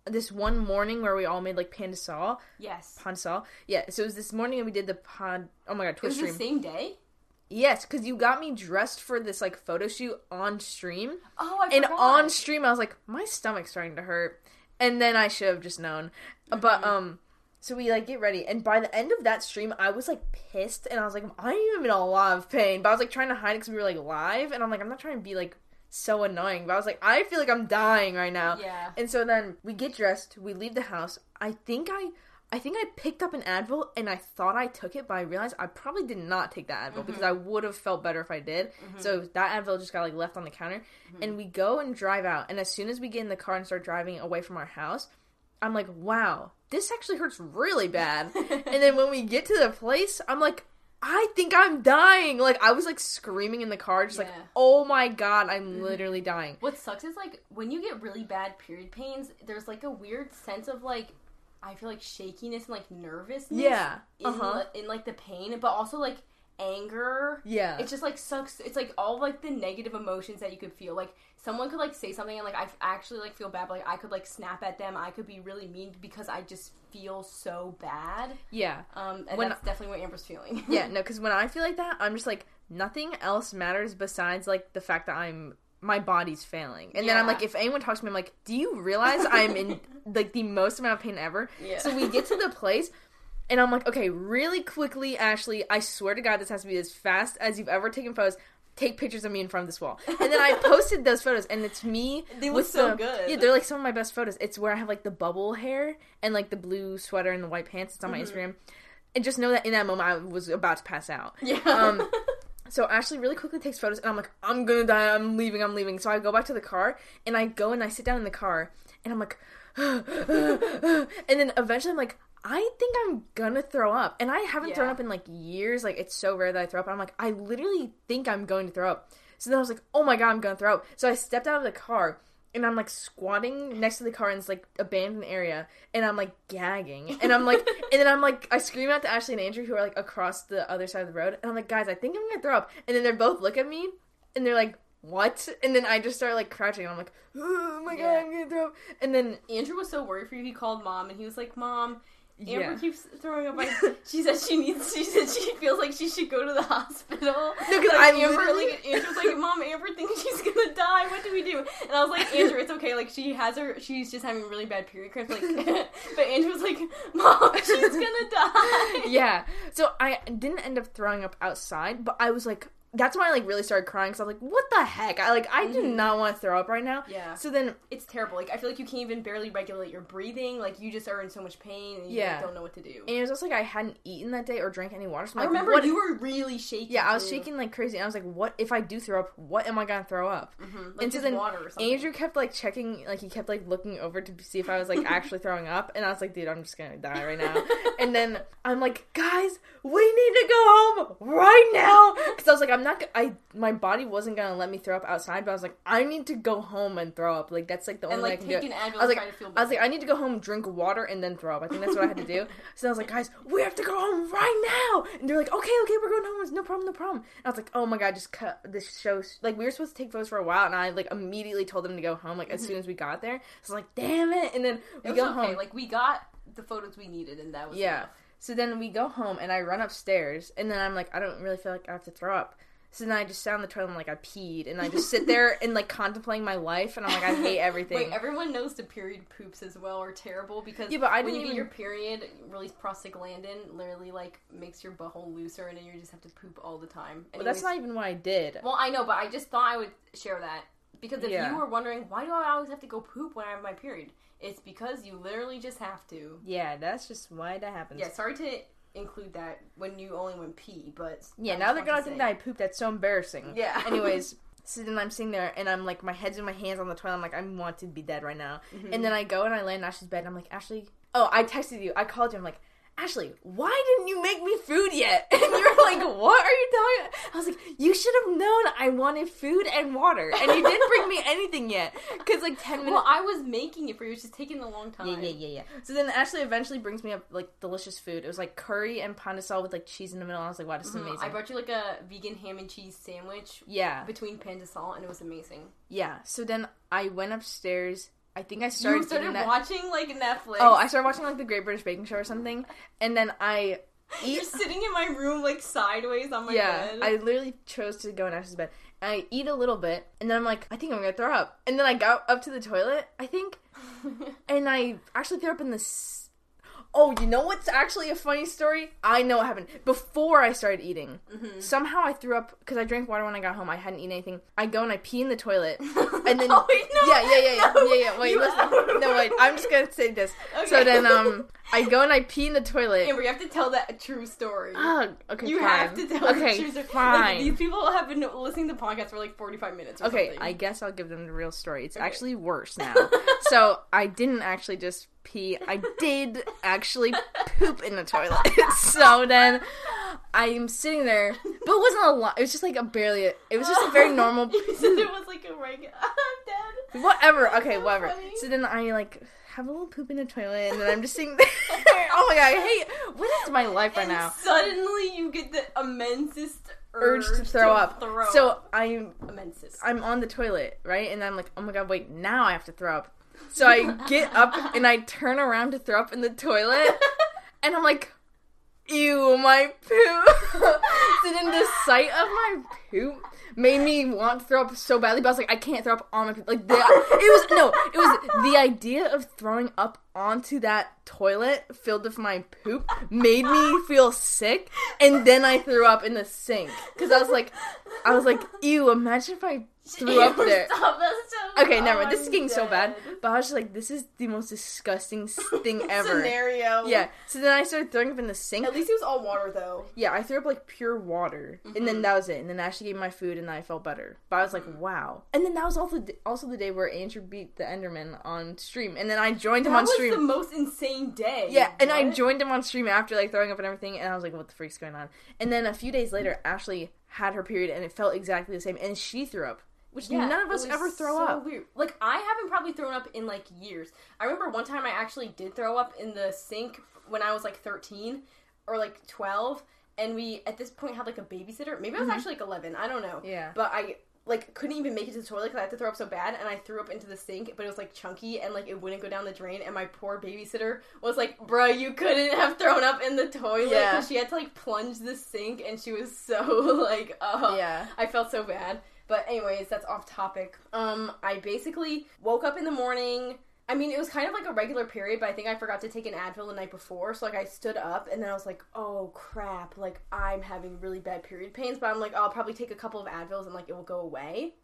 this one morning where we all made like pandesal. Yes. pandesal. Yeah, so it was this morning and we did the pod. Oh my god, It Twitch was the same day. Yes, because you got me dressed for this like photo shoot on stream. Oh, I and forgot. on stream, I was like, my stomach's starting to hurt. And then I should have just known. But, Mm-hmm. um, so we like get ready. And by the end of that stream, I was like pissed. And I was like, I'm in a lot of pain. But I was like trying to hide it because we were like live. And I'm like, I'm not trying to be like so annoying. But I was like, I feel like I'm dying right now. Yeah. And so then we get dressed, we leave the house. I think I I think I picked up an Advil and I thought I took it, but I realized I probably did not take that Advil because mm-hmm. I would have felt better if I did. Mm-hmm. So that Advil just got like left on the counter. Mm-hmm. And we go and drive out. And as soon as we get in the car and start driving away from our house, I'm like, wow, this actually hurts really bad. and then when we get to the place, I'm like, I think I'm dying. Like I was like screaming in the car, just like, oh my god, I'm literally dying. What sucks is like when you get really bad period pains, there's like a weird sense of like I feel like shakiness and like nervousness. Yeah. Uh-huh. in like the pain, but also like anger. Yeah. It just like sucks. It's like all like the negative emotions that you could feel. Like someone could like say something and like I actually like feel bad. But, like I could like snap at them. I could be really mean because I just feel so bad. yeah. Um, and When- that's definitely what Amber's feeling. Yeah, no, because when I feel like that, I'm just like nothing else matters besides like the fact that I'm my body's failing, and then I'm like, if anyone talks to me, I'm like, do you realize I'm in like the most amount of pain ever? Yeah. So we get to the place. And I'm like, okay, really quickly, Ashley, I swear to God, this has to be as fast as you've ever taken photos. Take pictures of me in front of this wall. And then I posted those photos, and it's me. They look so the, good. Yeah, they're like some of my best photos. It's where I have like the bubble hair and like the blue sweater and the white pants. It's on my Instagram. And just know that in that moment, I was about to pass out. yeah. Um, so Ashley really quickly takes photos, and I'm like, I'm gonna die. I'm leaving. I'm leaving. So I go back to the car, and I go and I sit down in the car, and I'm like, and then eventually I'm like, I think I'm gonna throw up, and I haven't thrown up in like years. Like it's so rare that I throw up. I'm like, I literally think I'm going to throw up. So then I was like, oh my god, I'm gonna throw up. So I stepped out of the car. And I'm like squatting next to the car in this like abandoned area, and I'm like gagging, and I'm like, and then I'm like, I scream out to Ashley and Andrew who are like across the other side of the road, and I'm like, guys, I think I'm gonna throw up, and then they both look at me, and they're like, what? And then I just start like crouching, and I'm like, oh my god, Yeah. I'm gonna throw up, and then Andrew was so worried for you. He called mom and he was like, "Mom, Amber yeah, keeps throwing up. She says she needs. She said she feels like she should go to the hospital. No, 'cause like, I Amber, literally- like Andrew's like, Mom, Amber thinks she's gonna die. What do we do? And I was like, Andrew, it's okay. Like she has her. She's just having really bad period cramps. Like, but Andrew was like, Mom, she's gonna die. yeah. So I didn't end up throwing up outside, but I was like, that's when I like really started crying because I was like, what the heck? I like I do Mhm. not want to throw up right now. Yeah. So then It's terrible. Like I feel like you can't even barely regulate your breathing. Like you just are in so much pain and you Yeah. like, don't know what to do. and it was also like I hadn't eaten that day or drank any water. So I'm I remember what- you were really shaking. Yeah, I was too. shaking like crazy, and I was like, "What if I do throw up? What am I gonna throw up?" Mhm. Like And so then water or something. Andrew kept like checking, like he kept like looking over to see if I was like actually throwing up, and I was like, "Dude, I'm just gonna die right now." and then I'm like, "Guys, we need to go home right now," because I was like, I'm not. I my body wasn't gonna let me throw up outside, but I was like, I need to go home and throw up. Like that's like the only and way I can do. it. I was like, I was like, I need to go home, drink water, and then throw up. I think that's what I had to do. So I was like, guys, we have to go home right now. And they're like, okay, okay, we're going home. It's no problem, no problem. And I was like, oh my god, just cut this show. Like we were supposed to take photos for a while, and I like immediately told them to go home. Like as soon as we got there, I was like, damn it. And then Mm-hmm. we go okay. home. Like we got the photos we needed, and that was Yeah. enough. So then we go home and I run upstairs and then I'm like, I don't really feel like I have to throw up. So then I just sat on the toilet and like I peed and I just sit there and like contemplating my life and I'm like, I hate everything. Wait, everyone knows the period poops as well are terrible because Yeah, but I when didn't you even- get your period, release prostaglandin literally like makes your butthole looser, and then you just have to poop all the time. But that's not even what I did. Well, I know, but I just thought I would share that because if Yeah. you were wondering why do I always have to go poop when I have my period, it's because you literally just have to. Yeah, that's just why that happens. Yeah, sorry to include that when you only went pee, but Yeah, now they're gonna think that I pooped. That's so embarrassing. Yeah. Anyways, so then I'm sitting there and I'm like, my head's in my hands on the toilet. I'm like, I want to be dead right now. Mm-hmm. And then I go and I land in Ashley's bed. And I'm like, Ashley. Oh, I texted you. I called you. I'm like, Ashley, why didn't you make me food yet? And you're like, what are you talking? About? I was like, you should have known I wanted food and water, and you didn't bring me anything yet. Cause like ten minutes. Well, I was making it for you. It's just taking a long time. Yeah, yeah, yeah, yeah. So then Ashley eventually brings me up like delicious food. It was like curry and pandesal with like cheese in the middle. I was like, wow, this is Mhm. amazing. I brought you like a vegan ham and cheese sandwich yeah, between pan to and it was amazing. yeah. So then I went upstairs. I think I You started, started that. watching like Netflix. Oh, I started watching like the Great British Baking Show or something, and then I You're sitting in my room like sideways on my yeah, bed. I literally chose to go in Ashley's bed. And I eat a little bit, and then I'm like, I think I'm gonna throw up. And then I got up to the toilet, I think, and I actually threw up in the. Oh, you know what's actually a funny story? I know what happened before I started eating. Mm-hmm. Somehow I threw up because I drank water when I got home. I hadn't eaten anything. I go and I pee in the toilet, and then oh, wait, no, yeah, yeah, yeah, yeah, no, yeah, yeah. Wait, you- listen. No, wait. I'm just gonna say this. So then, um, I go and I pee in the toilet. Amber, you have to tell that a true story. Okay, you fine. have to tell okay, the true story. fine. Like, these people have been listening to podcasts for like 45 minutes or Okay, something. I guess I'll give them the real story. It's Okay. actually worse now. so I didn't actually just pee. I did actually poop in the toilet. so then I'm sitting there, but it wasn't a lot. It was just like a barely. It was just a very normal. you said it was like a regular. I'm dead. Whatever. Okay, so whatever. funny. So then I like have a little poop in the toilet, and then I'm just sitting there. oh my god, I hate. What is my life right and now? suddenly you get the immensest Urge to throw up. throw So. I'm immensest. I'm on the toilet, right? And I'm like, oh my god, wait, now I have to throw up. So I get up and I turn around to throw up in the toilet, and I'm like, ew, my poop. so then the sight of my poop made me want to throw up so badly, but I was like, I can't throw up on my poop. Like, the, it was, no, it was the idea of throwing up onto that toilet filled with my poop made me feel sick, and then I threw up in the sink. Because I was like, I was like, ew, imagine if I threw up there. Stop, that's so Okay, never mind. This is getting so bad. dead. But I was just like, this is the most disgusting thing ever. Scenario. Yeah. So then I started throwing up in the sink. At least it was all water though. Yeah, I threw up like pure water, and Mm-hmm. then that was it. And then Ashley gave me my food, and then I felt better. But I was like, wow. And then that was also the, also the day where Andrew beat the Enderman on stream, and then I joined him That on was stream. the most insane day. Yeah, and I joined him on stream after like throwing up and everything, and I was like, "What the freak's going on?" And then a few days later, Ashley had her period, and it felt exactly the same, and she threw up, which Yeah, none of us ever throw so up. Weird. Like I haven't probably thrown up in like years. I remember one time I actually did throw up in the sink when I was like 13 or like 12 and we at this point had like a babysitter. Maybe I was actually like 11. I don't know. Mm-hmm. Yeah. But I like couldn't even make it to the toilet because I had to throw up so bad and I threw up into the sink but it was like chunky and like it wouldn't go down the drain and my poor babysitter was like bruh you couldn't have thrown up in the toilet Yeah. she had to like plunge the sink and she was so like "Oh, Yeah. I felt so bad. But anyways, that's off topic. Um, I basically woke up in the morning. I mean, it was kind of like a regular period, but I think I forgot to take an Advil the night before. So like I stood up and then I was like, "Oh crap, like I'm having really bad period pains." But I'm like, "I'll probably take a couple of Advils and like it will go away."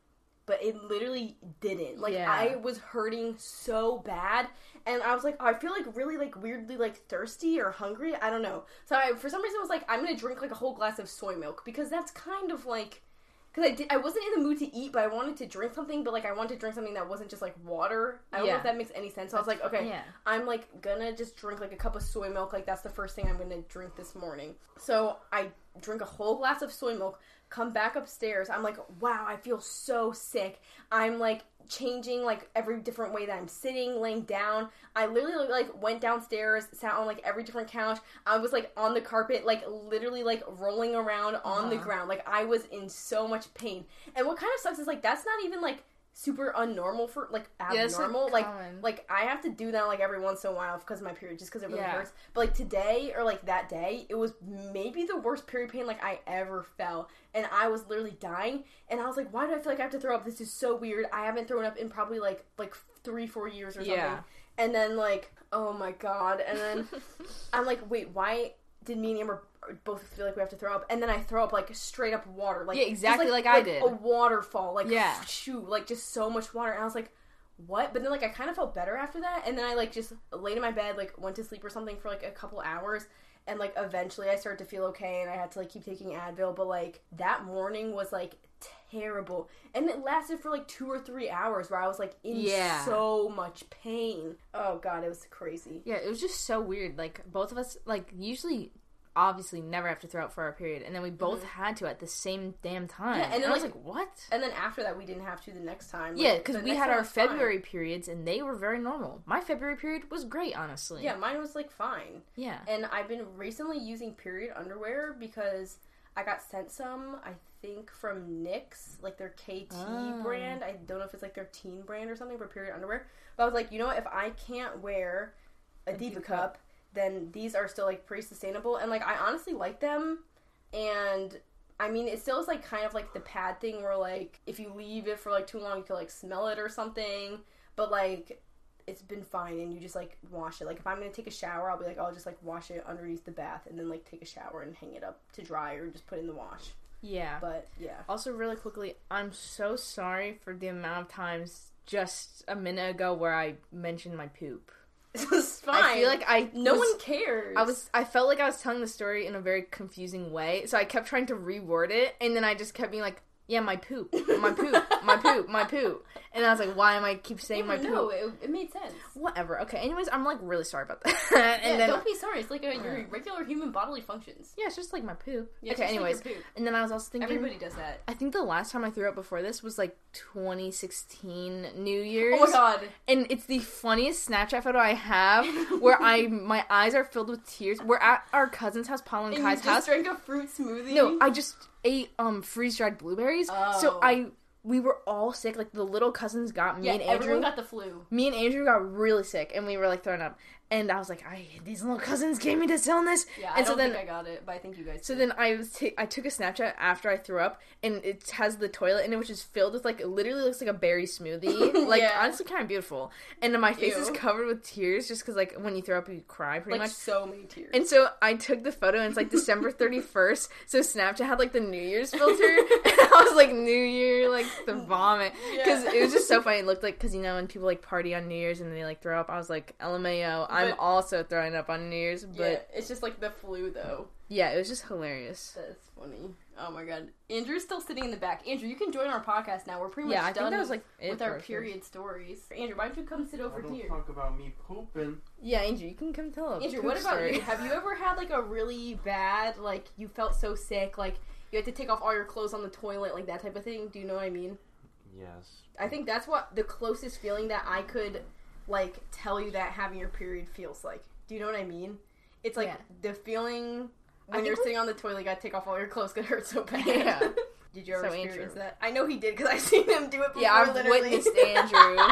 But it literally didn't. Like Yeah. I was hurting so bad and I was like, oh, I feel like really like weirdly like thirsty or hungry. I don't know. So I, for some reason I was like, I'm gonna drink like a whole glass of soy milk because that's kind of like because I did, I wasn't in the mood to eat, but I wanted to drink something. But like, I wanted to drink something that wasn't just like water. I don't know if that makes any sense. So I was like, okay, Yeah. I'm like gonna just drink like a cup of soy milk. Like that's the first thing I'm gonna drink this morning. So I drink a whole glass of soy milk. Come back upstairs. I'm like, wow, I feel so sick. I'm like changing like every different way that I'm sitting, laying down. I literally like went downstairs, sat on like every different couch. I was like on the carpet, like literally like rolling around on the Uh-huh. ground. Like I was in so much pain. And what kind of sucks is like that's not even like super unnormal for like Yeah, like, abnormal. like like I have to do that like every once in a while because of my period, just because it really Yeah. hurts. But like today or like that day, it was maybe the worst period pain like I ever felt, and I was literally dying. And I was like, why do I feel like I have to throw up? This is so weird. I haven't thrown up in probably like like three four years or something. Yeah. And then like, oh my god. And then I'm like, wait, why did me and Amber both feel like we have to throw up? And then I throw up like straight up water, like Yeah, just, exactly like I did. a waterfall, like Yeah. shoo, like just so much water. And I was like, what? But then like I kind of felt better after that, and then I like just laid in my bed, like went to sleep or something for like a couple hours. And like eventually I started to feel okay and I had to like keep taking Advil, but like that morning was like terrible. And it lasted for like two or three hours where I was like in Yeah. so much pain. Oh god, it was crazy. Yeah, it was just so weird. Like both of us, like usually, obviously, never have to throw out for our period, and then we both had to at the same damn time. Mm-hmm. Yeah, and and then, I was like- like, what? And then after that we didn't have to the next time. yeah, because we had our was fine. February periods, and they were very normal. My February period was great, honestly. Yeah, mine was like fine. yeah. And I've been recently using period underwear because I got sent some, I think, from Knix, like their KT Oh. brand. I don't know if it's like their teen brand or something for period underwear. But I was like, you know what? If I can't wear a, Diva, Diva cup, cup. Then these are still like pretty sustainable. And like, I honestly like them. And I mean, it still is like kind of like the pad thing where like if you leave it for like too long, you can like smell it or something. But like, it's been fine and you just like wash it. Like if I'm gonna take a shower, I'll be like, I'll just like wash it underneath the bath and then like take a shower and hang it up to dry or just put in the wash. Yeah. But yeah. Also, really quickly, I'm so sorry for the amount of times just a minute ago where I mentioned my poop. It's fine. I feel like I no was- one cares. I was I felt like I was telling the story in a very confusing way, so I kept trying to reword it, and then I just kept being like, "Yeah, my poop, my poop, my poop, my poop," and I was like, "Why am I keep saying my poop?" no, it, it made sense. Whatever. Okay. Anyways, I'm like really sorry about that. and yeah, then don't be sorry. It's like a, your regular human bodily functions. yeah, it's just like my poop. Yeah, okay. like Anyways, poop. and then I was also thinking. everybody does that. I think the last time I threw up before this was like 2016 New Year's. Oh my god. And it's the funniest Snapchat photo I have where I my eyes are filled with tears. We're at our cousin's house, Paul and, And you Kai's just house. drank a fruit smoothie. No, I just ate um freeze dried blueberries. So Oh. I we were all sick. Like the little cousins got me yeah, and Andrew. everyone got the flu. me and Andrew got really sick, and we were like throwing up. And I was like, I these little cousins gave me this illness. Yeah, I and don't so then think I got it, but I think you guys. so did. then I was ta- I took a Snapchat after I threw up, and it has the toilet in it, which is filled with like it literally looks like a berry smoothie. Like Yeah. honestly, kind of beautiful. And my face is covered with tears, just because like when you throw up, you cry pretty like much. so many tears. And so I took the photo, and it's like December thirty first. So Snapchat had like the New Year's filter, and I was like New Year, like the vomit, because Yeah. it was just so funny. It looked like because you know when people like party on New Year's and they like throw up, I was like LMAO, I'm But- also throwing up on New Year's, yeah, but it's just like the flu though. yeah, it was just hilarious. That's funny. Oh my god. Andrew's still sitting in the back. Andrew, you can join our podcast now. We're pretty much Yeah, I done think that was like it with our for period stories. Andrew, why don't you come sit over I don't here? talk about me pooping. Yeah, Andrew, you can come tell a Andrew, what about story. you? Have you ever had like a really bad, like you felt so sick, like you had to take off all your clothes on the toilet, like that type of thing? Do you know what I mean? Yes. I think that's what the closest feeling that I could like tell you that having your period feels like. Do you know what I mean? It's like Yeah. the feeling I when you're we- sting on the toilet, you gotta take off all your clothes because it hurts so bad. Yeah. Did you ever So experience Andrew. that? I know he did because I've seen him do it before. Yeah, I've literally. witnessed Andrew.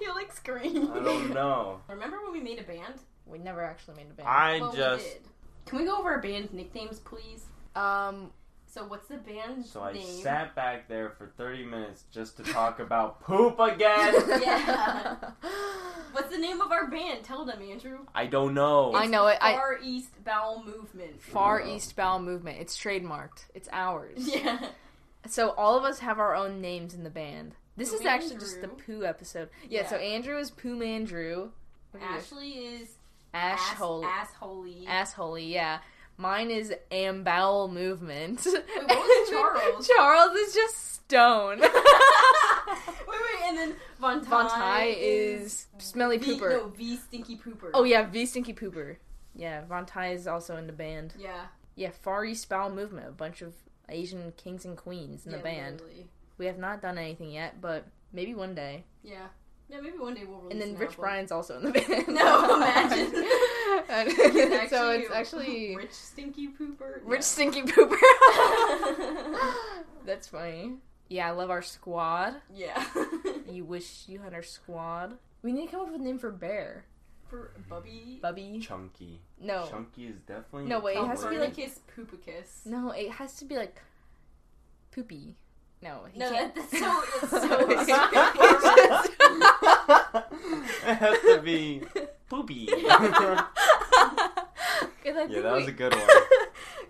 you like scream. I don't know. Remember when we made a band? we never actually made a band. I Well, we just did. Can we go over our band's nicknames, please? um, So, what's the band so I name? sat back there for 30 minutes just to talk about poop again. Yeah. What's the name of our band? Tell them, Andrew. I don't know. I know it. I- Far East Bowel Movement. Far East Bowel Movement. It's trademarked. It's ours. Yeah. So all of us have our own names in the band. This Pooh is actually just the poo episode. Yeah, Yeah. so Andrew is Poo Andrew. Ashley is Ash ass, Holy. assholey. Assholey, yeah. Mine is Am Bowel Movement. what was Charles? Charles is just stone. wait, wait, and then Von Ty is Smelly V, Pooper. No, V Stinky Pooper. Oh yeah, V Stinky Pooper. Yeah, Von Ty is also in the band. yeah. Yeah, Far East Bowel Movement, a bunch of Asian kings and queens in the yeah, band. literally. We have not done anything yet, but maybe one day. Yeah. Yeah, maybe one day we'll release And then an Rich album. Brian's also in the band. No, imagine. And- It's so it's actually Rich Stinky Pooper. Rich Yeah. Stinky Pooper. That's funny. Yeah, I love our squad. yeah. You wish you had our squad. We need to come up with a name for Bear. For Bubby. Bubby. Chunky. No. Chunky is definitely. No, wait, it has to be like- Copernicus Poopicus. No, it has to be like poopy. No, he No, can't. that's so. It's so. it has to be poopy. Yeah, yeah, that was a good one.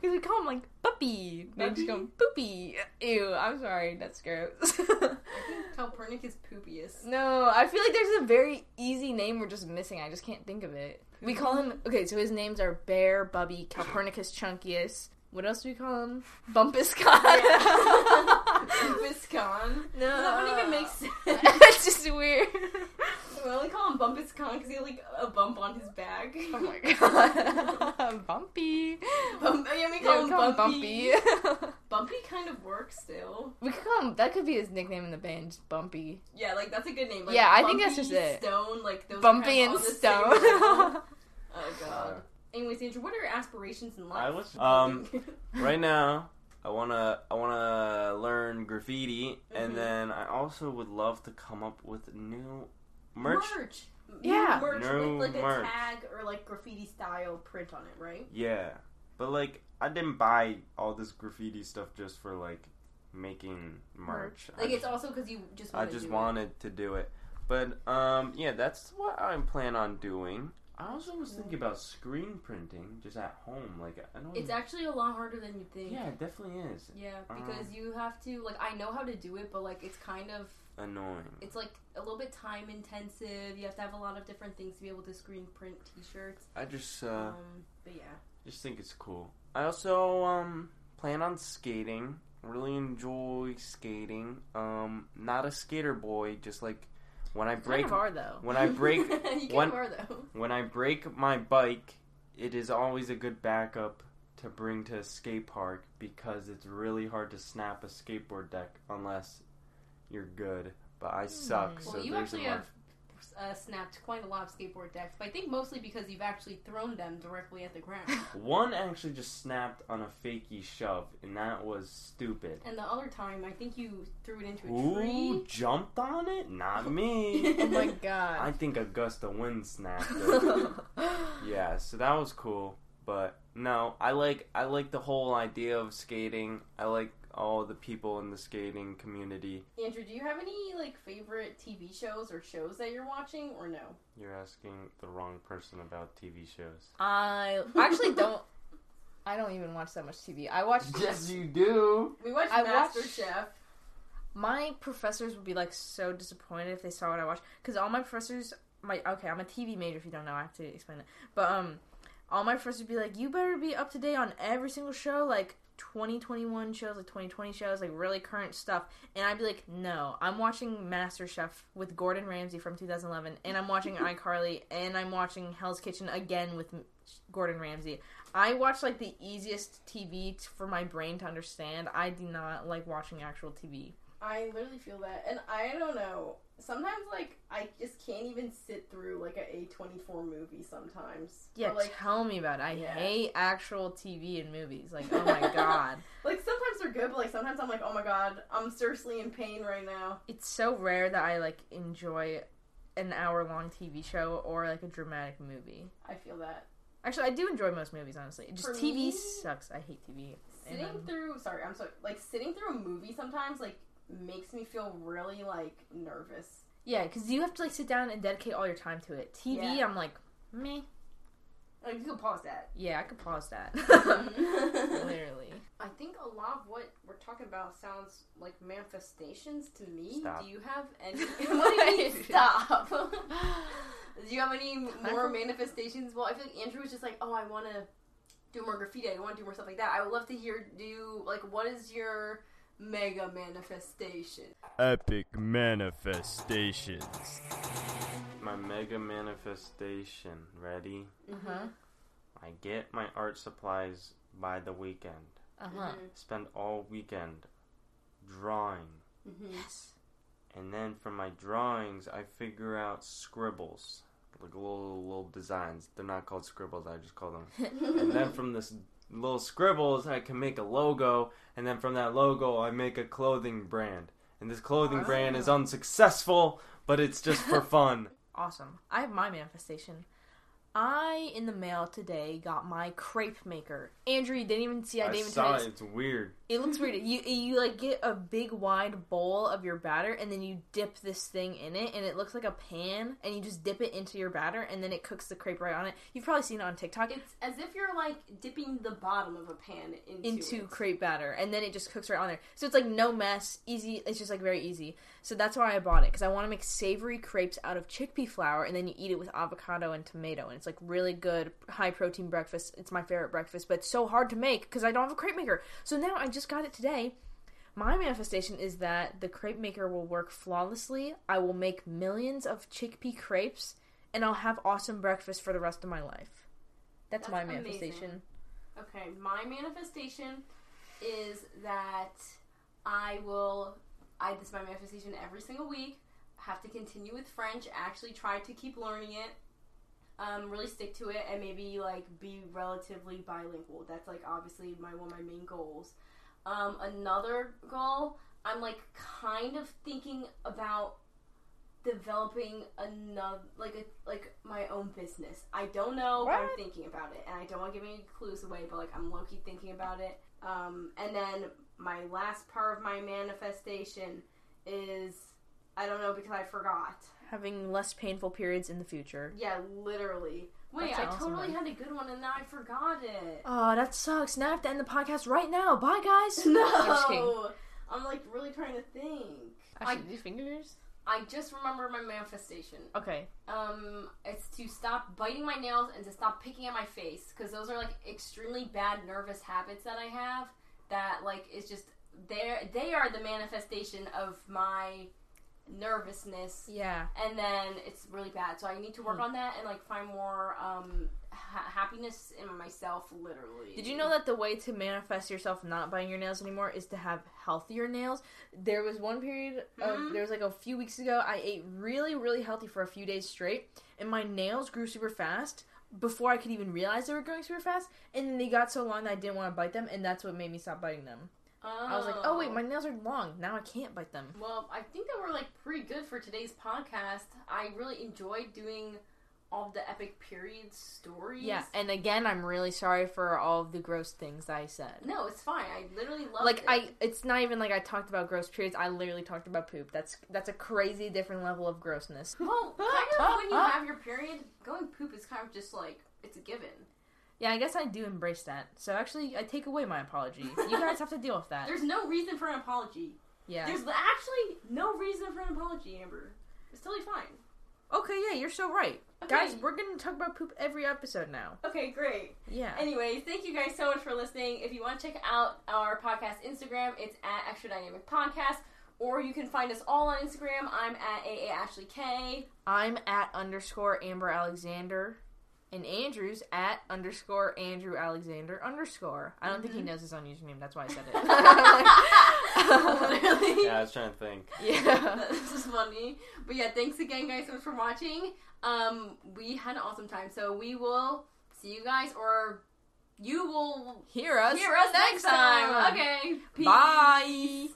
Because we call him like puppy. They just go poopy. Ew, I'm sorry, that's gross. Copernicus Poopius. no, I feel like there's a very easy name we're just missing. I just can't think of it. We call him. Okay, so his names are Bear, Bubby, Calpurnicus Chunkius. What else do we call him? Bumpus Con. Bumpus Con. No, That wouldn't even make sense. it's just weird. We only call him Bumpus Con because he had like a bump on his back. Oh my god, Bumpy. Bump- yeah, we Yeah, call we him call him Bumpy. Bumpy. Bumpy kind of works still. we could call him. That could be his nickname in the band, just Bumpy. Yeah, like that's a good name. Like, Yeah, I think Bumpy, that's just it. Stone, like those. are Bumpy kind and of all Stone. oh god. Anyways, Andrew, what are your aspirations in life? I was- um, right now, I wanna I wanna learn graffiti, Mhm. and then I also would love to come up with new merch. merch. Yeah. merch No with like merch. a tag or like graffiti style print on it, right? Yeah, but like I didn't buy all this graffiti stuff just for like making merch. I Like it's just- also because you just. I just do wanted to do it. But um yeah, that's what I plan on doing. I also was thinking about screen printing just at home. Like I don't It. It's actually a lot harder than you think. Yeah, it definitely is. Yeah, Um, because you have to like I know how to do it, but like it's kind of Annoying. it's like a little bit time intensive. You have to have a lot of different things to be able to screen print T-shirts. I just uh um, but yeah, just think it's cool. I also um plan on skating. Really enjoy skating. Um not a skater boy, just like when I break kind of are though. when I break you kind one- of are though. when I break my bike, it is always a good backup to bring to a skate park because it's really hard to snap a skateboard deck unless you're good. But I suck, Hmm. so Well, you there's actually a lot have uh, snapped quite a lot of skateboard decks, but I think mostly because you've actually thrown them directly at the ground. One actually just snapped on a fakey shove, and that was stupid. and the other time, I think you threw it into a Who tree. jumped on it? Not me. oh my god. I god. think Augusta Wind snapped it. yeah, so that was cool. But no, I like I like the whole idea of skating. I like all the people in the skating community. Andrew, do you have any like favorite TV shows or shows that you're watching, or no? You're asking the wrong person about TV shows. I actually don't. I don't even watch that much TV. I watch. Yes, you do. We watched I watch- Master Chef. My professors would be like so disappointed if they saw what I watch because all my professors, my okay, I'm a TV major. If you don't know, I have to explain it. But um, all my professors would be like, you better be up to date on every single show, like 2021 shows, like 2020 shows, like really current stuff. And I'd be like, no, I'm watching Master Chef with Gordon Ramsay from 2011, and I'm watching iCarly, and I'm watching Hell's Kitchen again with Gordon Ramsay. I watch like the easiest TV t- for my brain to understand. I do not like watching actual TV. I literally feel that, and I don't know. Sometimes, like, I just can't even sit through like a A twenty four movie. Sometimes, Yeah, Or, like, tell me about it. I Yeah. hate actual TV and movies. Like, oh my god. like sometimes they're good, but like sometimes I'm like, oh my god, I'm seriously in pain right now. It's so rare that I like enjoy an hour long TV show or like a dramatic movie. I feel that Actually, I do enjoy most movies, honestly. Just For TV me- sucks. I hate TV. And, sitting um, through. Sorry, I'm sorry. Like sitting through a movie sometimes like makes me feel really like nervous. Yeah, because you have to like sit down and dedicate all your time to it. TV, Yeah. I'm like, me. Like oh, you can pause that. Yeah, I could pause that. Literally. I think a lot of what we're talking about sounds like manifestations to me. Stop. Do you have any? what do you mean stop? do you have any more manifestations? Well, I feel like Andrew was just like, oh, I want to do more graffiti. I want to do more stuff like that. I would love to hear do like what is your mega manifestation? Epic manifestations. My mega manifestation. Ready? Huh. I get my art supplies by the weekend. Uh huh. Spend all weekend drawing. Mm-hmm. Yes. And then from my drawings, I figure out scribbles. Like little little designs. They're not called scribbles, I just call them. and then from this little scribbles, I can make a logo. And then from that logo, I make a clothing brand. And this clothing brand is ah. unsuccessful, but it's just for fun. Awesome. I have my manifestation. I in the mail today got my crepe maker. Andrew, you didn't even see. I I didn't even saw it. It's weird. It looks weird. You you like get a big wide bowl of your batter and then you dip this thing in it and it looks like a pan and you just dip it into your batter and then it cooks the crepe right on it. You've probably seen it on TikTok. It's as if you're like dipping the bottom of a pan into, into it. crepe batter and then it just cooks right on there. So it's like no mess, easy. It's just like very easy. So that's why I bought it because I want to make savory crepes out of chickpea flour and then you eat it with avocado and tomato and it's like really good high protein breakfast. It's my favorite breakfast, but it's so hard to make because I don't have a crepe maker. So now I just got it today. My manifestation is that the crepe maker will work flawlessly. I will make millions of chickpea crepes and I'll have awesome breakfast for the rest of my life. That's, That's my amazing. manifestation. Okay, my manifestation is that I will. I this is my manifestation every single week. Have to continue with French. Actually, try to keep learning it. Um, really stick to it, and maybe like be relatively bilingual. That's like obviously my one of my main goals. Um, another goal, I'm like kind of thinking about developing another like a like my own business. I don't know, but I'm thinking about it, and I don't want to give any clues away. But like I'm low key thinking about it. Um, and then my last part of my manifestation is I don't know because I forgot. Having less painful periods in the future. Yeah, literally. Wait, That's I awesome, totally man. had a good one and now I forgot it. Oh, that sucks. Now I have to end the podcast right now. Bye, guys. no, I'm. I'm like really trying to think. Actually, do fingers? I just remember my manifestation. Okay. Um, it's to stop biting my nails and to stop picking at my face because those are like extremely bad nervous habits that I have. That like is just they they are the manifestation of my nervousness, Yeah. and then it's really bad. So I need to work Hmm. on that and like find more um ha- happiness in myself. Literally. Did you know that the way to manifest yourself not biting your nails anymore is to have healthier nails? There was one period of Mhm. there was like a few weeks ago I ate really really healthy for a few days straight and my nails grew super fast before I could even realize they were growing super fast and then they got so long that I didn't want to bite them and that's what made me stop biting them. I was like, "Oh wait, my nails are long. Now I can't bite them." Well, I think that we're like pretty good for today's podcast. I really enjoyed doing all the epic period stories. Yeah, and again, I'm really sorry for all of the gross things I said. No, it's fine. I literally love like it. I, it's not even like I talked about gross periods. I literally talked about poop. That's that's a crazy different level of grossness. Well, kind of when you have your period, going poop is kind of just like it's a given. Yeah, I guess I do embrace that. So actually, I take away my apology. You guys have to deal with that. There's no reason for an apology. Yeah. There's actually no reason for an apology, Amber. It's totally fine. Okay, yeah, you're so right, Okay. guys. We're gonna talk about poop every episode now. Okay, great. Yeah. Anyways, thank you guys so much for listening. If you want to check out our podcast Instagram, it's at Extra Dynamic Podcast. Or you can find us all on Instagram. I'm at AA Ashley K. I'm at underscore Amber Alexander, and Andrew's at underscore Andrew Alexander underscore. I don't think he knows his own username. That's why I said it. Literally. Yeah, I was trying to think. yeah. this is funny. But yeah, thanks again, guys, so much for watching. Um, we had an awesome time. So we will see you guys, or you will Hear us. hear us next time. Okay. Peace. Bye.